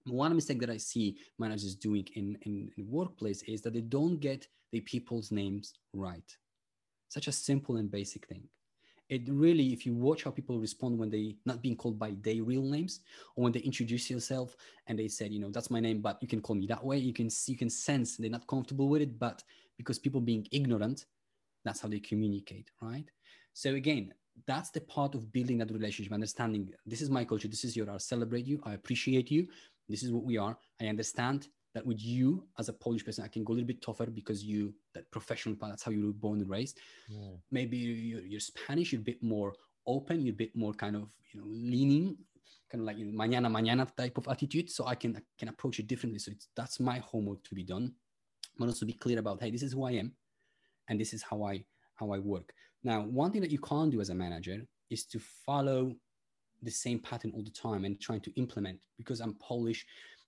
A: one mistake that I see managers doing in, in, in workplace is that they don't get the people's names right. Such a simple and basic thing. It really, if you watch how people respond when they not being called by their real names, or when they introduce yourself and they said, you know, that's my name, but you can call me that way. You can you can sense they're not comfortable with it, but because people being ignorant, that's how they communicate, right? So again, that's the part of building that relationship, understanding this is my culture, this is your, I celebrate you, I appreciate you, this is what we are. I understand that with you as a Polish person, I can go a little bit tougher because you, that professional part, that's how you were born and raised. Yeah. Maybe you're, you're, Spanish, you're a bit more open, you're a bit more kind of, you know, leaning, kind of like you know, mañana, mañana type of attitude. So I can, I can approach it differently. So that's my homework to be done. But also be clear about, hey, this is who I am. And this is how I, how I work. Now, one thing that you can't do as a manager is to follow the same pattern all the time and trying to implement because I'm Polish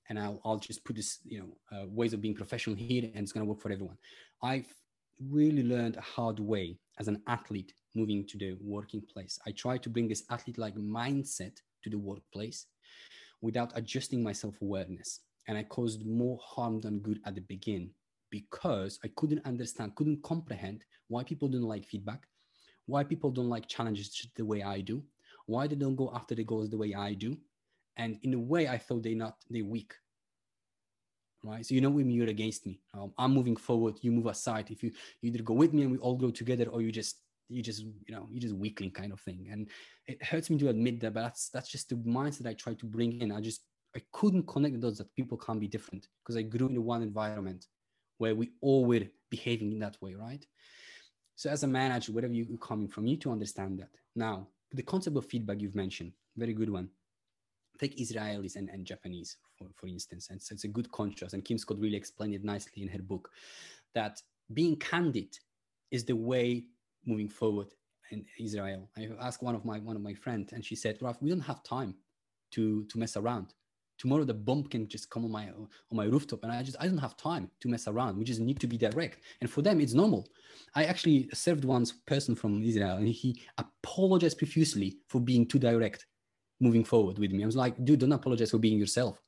A: and I'll, I'll just put this, you know, uh, ways of being professional here and it's going to work for everyone. I've really learned a hard way as an athlete moving to the working place. I try to bring this athlete like mindset to the workplace without adjusting my self awareness. And I caused more harm than good at the beginning because I couldn't understand, couldn't comprehend why people don't like feedback, why people don't like challenges the way I do, why they don't go after the goals the way I do. And in a way, I thought they not they're weak. Right. So you know when you're against me. Um, I'm moving forward, you move aside. If you, you either go with me and we all go together, or you just you just you know you just weakling kind of thing and it hurts me to admit that but that's that's just the mindset i try to bring in i just i couldn't connect the dots that people can't be different because i grew in one environment where we all were behaving in that way right so as a manager wherever you're coming from you need to understand that now the concept of feedback you've mentioned very good one take israelis and, and japanese for, for instance and so it's a good contrast and kim scott really explained it nicely in her book that being candid is the way moving forward in Israel. I asked one of my one of my friends, and she said, "Raf, we don't have time to to mess around. Tomorrow the bomb can just come on my on my rooftop, and I just I don't have time to mess around. We just need to be direct. And for them, it's normal. I actually served one person from Israel, and he apologized profusely for being too direct moving forward with me. I was like, dude, don't apologize for being yourself.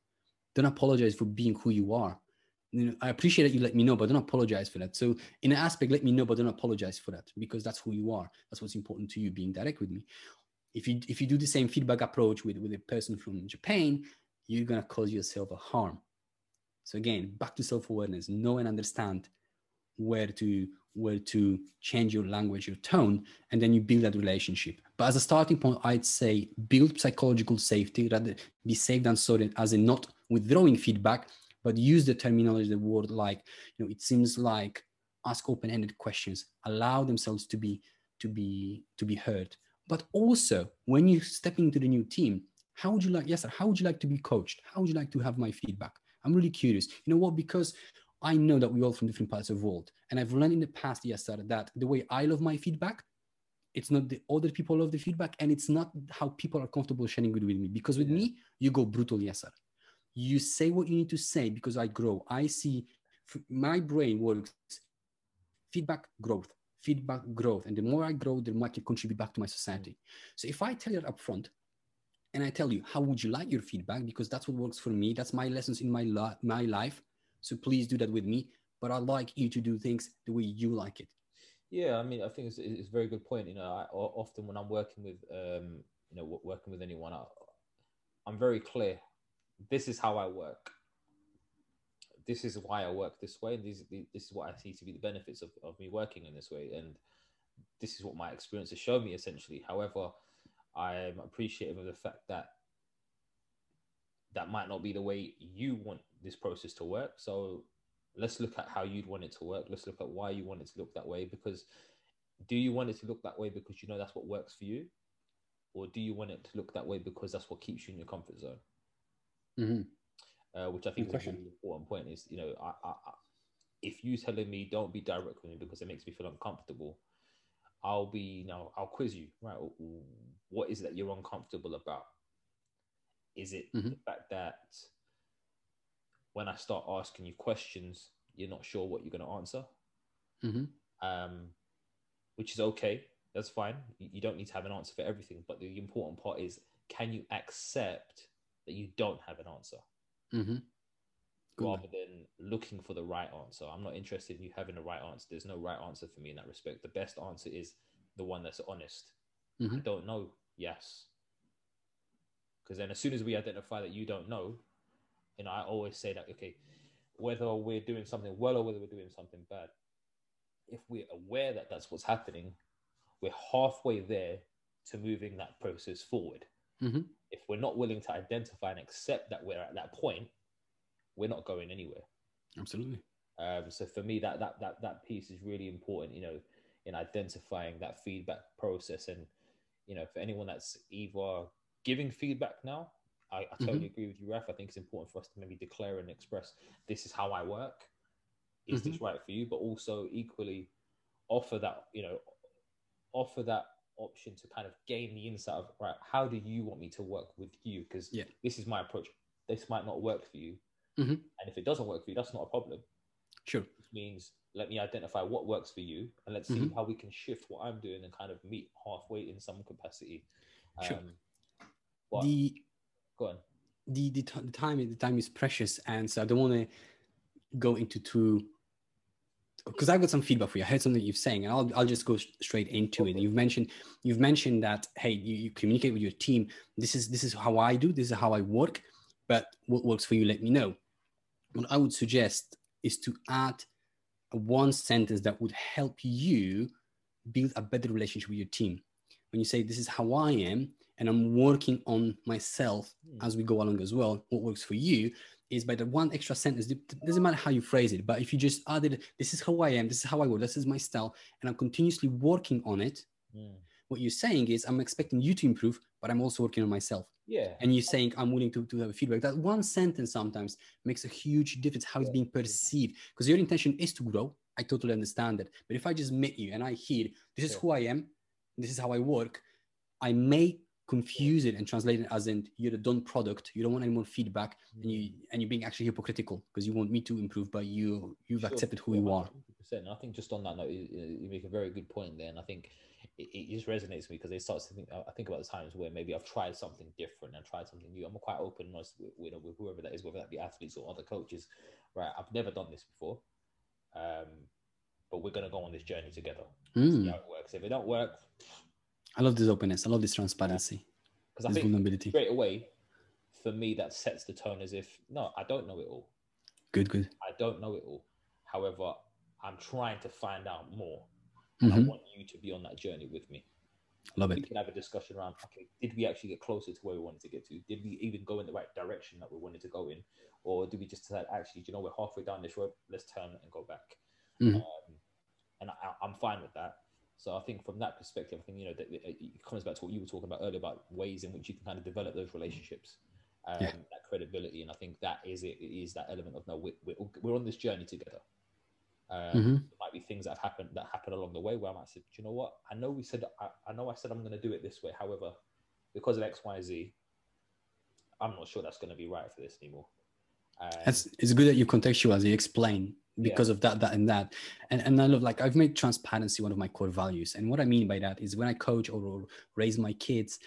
A: Don't apologize for being who you are you know, I appreciate that you let me know, but don't apologize for that. So in an aspect, let me know, but don't apologize for that because that's who you are. That's what's important to you, being direct with me. If you if you do the same feedback approach with, with a person from Japan, you're gonna cause yourself a harm. So again, back to self-awareness, know and understand where to where to change your language, your tone, and then you build that relationship. But as a starting point, I'd say build psychological safety, rather be safe than sorry, as in not withdrawing feedback, but use the terminology, the word like, you know, it seems like ask open-ended questions, allow themselves to be to be to be heard. But also when you step into the new team, how would you like, yes, sir, how would you like to be coached? How would you like to have my feedback? I'm really curious. You know what? Because I know that we're all from different parts of the world. And I've learned in the past, yes, that the way I love my feedback, it's not the other people love the feedback, and it's not how people are comfortable sharing it with me. Because with me, you go brutal, yes, you say what you need to say because I grow. I see my brain works feedback growth, feedback growth. And the more I grow, the more I can contribute back to my society. So if I tell you up front and I tell you, how would you like your feedback? Because that's what works for me. That's my lessons in my, lo- my life. So please do that with me. But I'd like you to do things the way you like it.
B: Yeah, I mean, I think it's, it's a very good point. You know, I, often when I'm working with, um, you know, working with anyone, I, I'm very clear this is how I work. This is why I work this way. And this, this is what I see to be the benefits of, of me working in this way. And this is what my experience has shown me essentially. However, I'm appreciative of the fact that that might not be the way you want this process to work. So let's look at how you'd want it to work. Let's look at why you want it to look that way. Because do you want it to look that way because you know that's what works for you? Or do you want it to look that way because that's what keeps you in your comfort zone?
A: mm-hmm.
B: uh, which I think is a really important point. Is you know, I, I, I, if you telling me don't be direct with me because it makes me feel uncomfortable, I'll be now I'll quiz you. Right, what is it that you're uncomfortable about? Is it mm-hmm. the fact that when I start asking you questions, you're not sure what you're going to answer?
A: Mm-hmm.
B: Um, which is okay. That's fine. You don't need to have an answer for everything. But the important part is, can you accept that you don't have an answer
A: mm-hmm.
B: rather than looking for the right answer. I'm not interested in you having the right answer. There's no right answer for me in that respect. The best answer is the one that's honest.
A: Mm-hmm.
B: I don't know. Yes. Because then as soon as we identify that you don't know, you know, I always say that, okay, whether we're doing something well or whether we're doing something bad, if we're aware that that's what's happening, we're halfway there to moving that process forward.
A: Mm-hmm
B: if we're not willing to identify and accept that we're at that point, we're not going anywhere.
A: Absolutely.
B: Um, so for me, that that that that piece is really important. You know, in identifying that feedback process, and you know, for anyone that's either giving feedback now, I, I totally mm-hmm. agree with you, Raf. I think it's important for us to maybe declare and express this is how I work. Is mm-hmm. this right for you? But also equally offer that you know offer that option to kind of gain the insight of right how do you want me to work with you because
A: yeah.
B: this is my approach this might not work for you
A: mm-hmm.
B: and if it doesn't work for you that's not a problem
A: sure
B: which means let me identify what works for you and let's see mm-hmm. how we can shift what i'm doing and kind of meet halfway in some capacity
A: sure.
B: Um,
A: the
B: go on
A: the, the, t- the time the time is precious and so i don't want to go into too because I've got some feedback for you. I heard something you're saying, and I'll, I'll just go straight into it. You've mentioned you've mentioned that hey, you, you communicate with your team. This is this is how I do. This is how I work. But what works for you? Let me know. What I would suggest is to add one sentence that would help you build a better relationship with your team. When you say, This is how I am, and I'm working on myself
B: Hmm.
A: as we go along as well, what works for you is by the one extra sentence. It doesn't matter how you phrase it, but if you just added, This is how I am, this is how I work, this is my style, and I'm continuously working on it,
B: Mm.
A: what you're saying is, I'm expecting you to improve, but I'm also working on myself
B: Yeah.
A: and you're saying i'm willing to, to have feedback that one sentence sometimes makes a huge difference how it's being perceived because your intention is to grow i totally understand that but if i just meet you and i hear this is
B: Yeah.
A: who i am this is how i work i may confuse it and translate it as in you're the done product you don't want any more feedback and you and you're being actually hypocritical because you want me to improve but you you've
B: Sure,
A: accepted who
B: sure,
A: you are
B: And I think just on that note, you, you make a very good point there. And I think it, it just resonates with me because it starts to think, I think about the times where maybe I've tried something different and tried something new. I'm quite open honest with, with, with whoever that is, whether that be athletes or other coaches, right? I've never done this before. Um, but we're going to go on this journey together. See
A: Mm.
B: how it works. If it don't work,
A: i love this openness i love this transparency
B: because I
A: this
B: think
A: vulnerability
B: straight away, for me, that sets the tone as if, no, I don't know it all.
A: good good
B: I don't know it all. However, I'm trying to find out more. And I want you to be on that journey with me.
A: love
B: We
A: it We
B: can have a discussion around okay, did we actually get closer to where we wanted to get to? Did we even go in the right direction that we wanted to go in? Or did we just decide, actually, do you know, we're halfway down this road, let's turn and go back?
A: Mhm.
B: Um, and I, I'm fine with that. So I think from that perspective, I think, you know, that it it comes back to what you were talking about earlier about ways in which you can kind of develop those relationships. Um,
A: Yeah.
B: that credibility, and I think that is it. It is that element of no, we're, we're, we're on this journey together. Um,
A: Mhm.
B: There might be things that have happened that happen along the way where I might say, Do you know what? I know we said I, I know I said I'm going to do it this way. However, because of X, Y, Z, I'm not sure that's going to be right for this anymore. Um,
A: It's, it's good that you contextualize, you explain
B: Yeah.
A: because of that, that, and that. And, and I love, like, I've made transparency one of my core values. And what I mean by that is when I coach or, or raise my kids,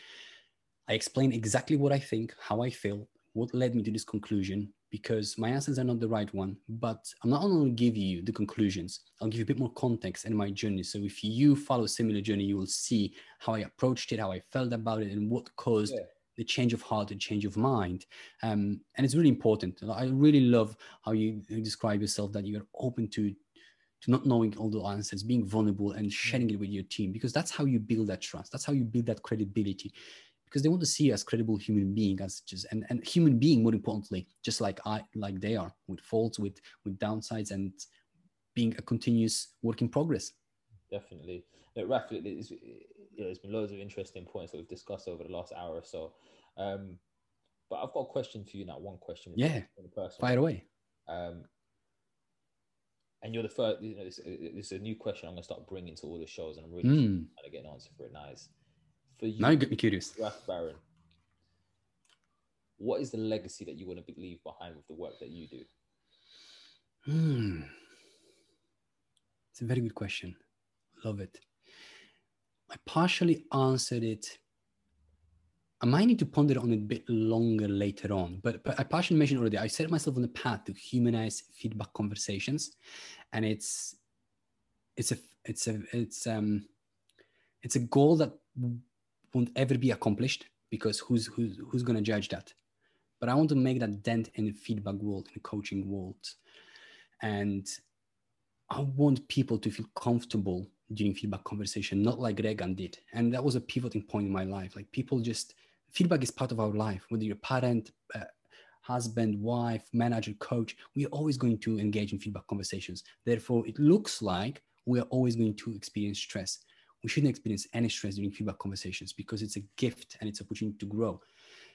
A: I explain exactly what I think, how I feel, what led me to this conclusion, because my answers are not the right one. But I'm not only going to give you the conclusions, I'll give you a bit more context in my journey. So if you follow a similar journey, you will see how I approached it, how I felt about it, and what caused
B: Yeah.
A: The change of heart, the change of mind. Um, and it's really important. I really love how you, describe yourself that you're open to to not knowing all the answers, being vulnerable and sharing it with your team, because that's how you build that trust. That's how you build that credibility. Because they want to see you as credible human being, as just and, and human being more importantly, just like I like they are, with faults, with with downsides, and being a continuous work in progress.
B: definitely. Look, Raf, it's, know, there's been loads of interesting points that we've discussed over the last hour or so. Um, but I've got a question for you now. One question.
A: Yeah. Fire away.
B: Um, and you're the first. You know, it's, it's a new question. I'm going to start bringing to all the shows, and I'm really
A: Mm.
B: trying to get an answer for it. Nice. For you,
A: Now you get me curious.
B: Raf Baron, what is the legacy that you want to leave behind with the work that you do?
A: Hmm. It's a very good question. Love it. I partially answered it. I might need to ponder on it a bit longer later on, but, but I partially mentioned already. I set myself on the path to humanize feedback conversations, and it's it's a it's a it's um it's a goal that won't ever be accomplished because who's who's who's going to judge that? But I want to make that dent in the feedback world, in the coaching world, and I want people to feel comfortable during feedback conversation, not like Regan did. And that was a pivoting point in my life. Like people just feedback is part of our life, whether you're a parent, uh, husband, wife, manager, coach, we are always going to engage in feedback conversations. Therefore, it looks like we are always going to experience stress. We shouldn't experience any stress during feedback conversations because it's a gift and it's an opportunity to grow.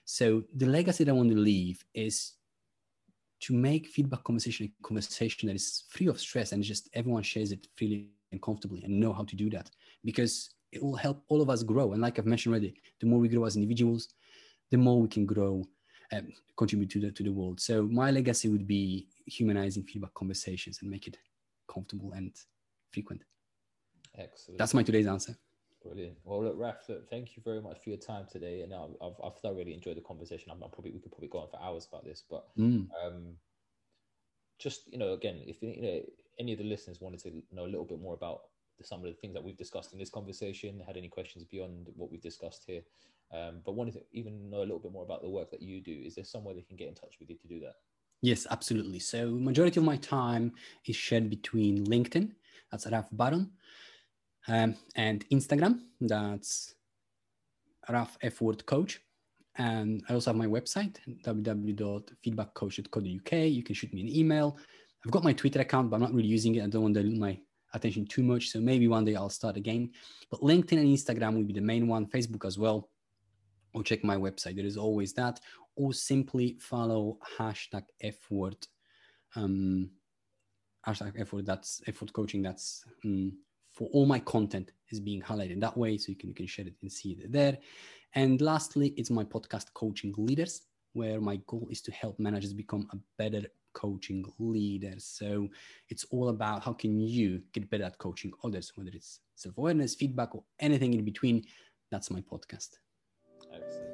A: So the legacy that I want to leave is to make feedback conversation a conversation that is free of stress and just everyone shares it freely and comfortably and know how to do that because it will help all of us grow. And like I've mentioned already, the more we grow as individuals, the more we can grow and contribute to the to the world. So my legacy would be humanizing feedback conversations and make it comfortable and frequent.
B: Excellent.
A: That's my today's answer.
B: Brilliant. Well, look, Raf, look, thank you very much for your time today. And I've, I've, I've thoroughly enjoyed the conversation. I'm, I'm probably we could probably go on for hours about this, but
A: Mm.
B: um, just you know, again, if you know any of the listeners wanted to know a little bit more about the, some of the things that we've discussed in this conversation, had any questions beyond what we've discussed here, um, but wanted to even know a little bit more about the work that you do, is there somewhere they can get in touch with you to do that?
A: Yes, absolutely. So majority of my time is shared between LinkedIn, that's Raf Baron, Um, and Instagram, that's Raf F Word Coach. And I also have my website, www.feedbackcoach.co.uk. You can shoot me an email. I've got my Twitter account, but I'm not really using it. I don't want to lose my attention too much. So maybe one day I'll start again. But LinkedIn and Instagram will be the main one, Facebook as well. Or check my website. There is always that. Or simply follow hashtag F word. Um, hashtag F word. That's F word coaching. That's um, for all my content is being highlighted that way. So you can, you can share it and see it there. And lastly, it's my podcast, Coaching Leaders, where my goal is to help managers become a better coaching leader. So it's all about how can you get better at coaching others, whether it's self-awareness, feedback, or anything in between. That's my podcast.
B: Excellent.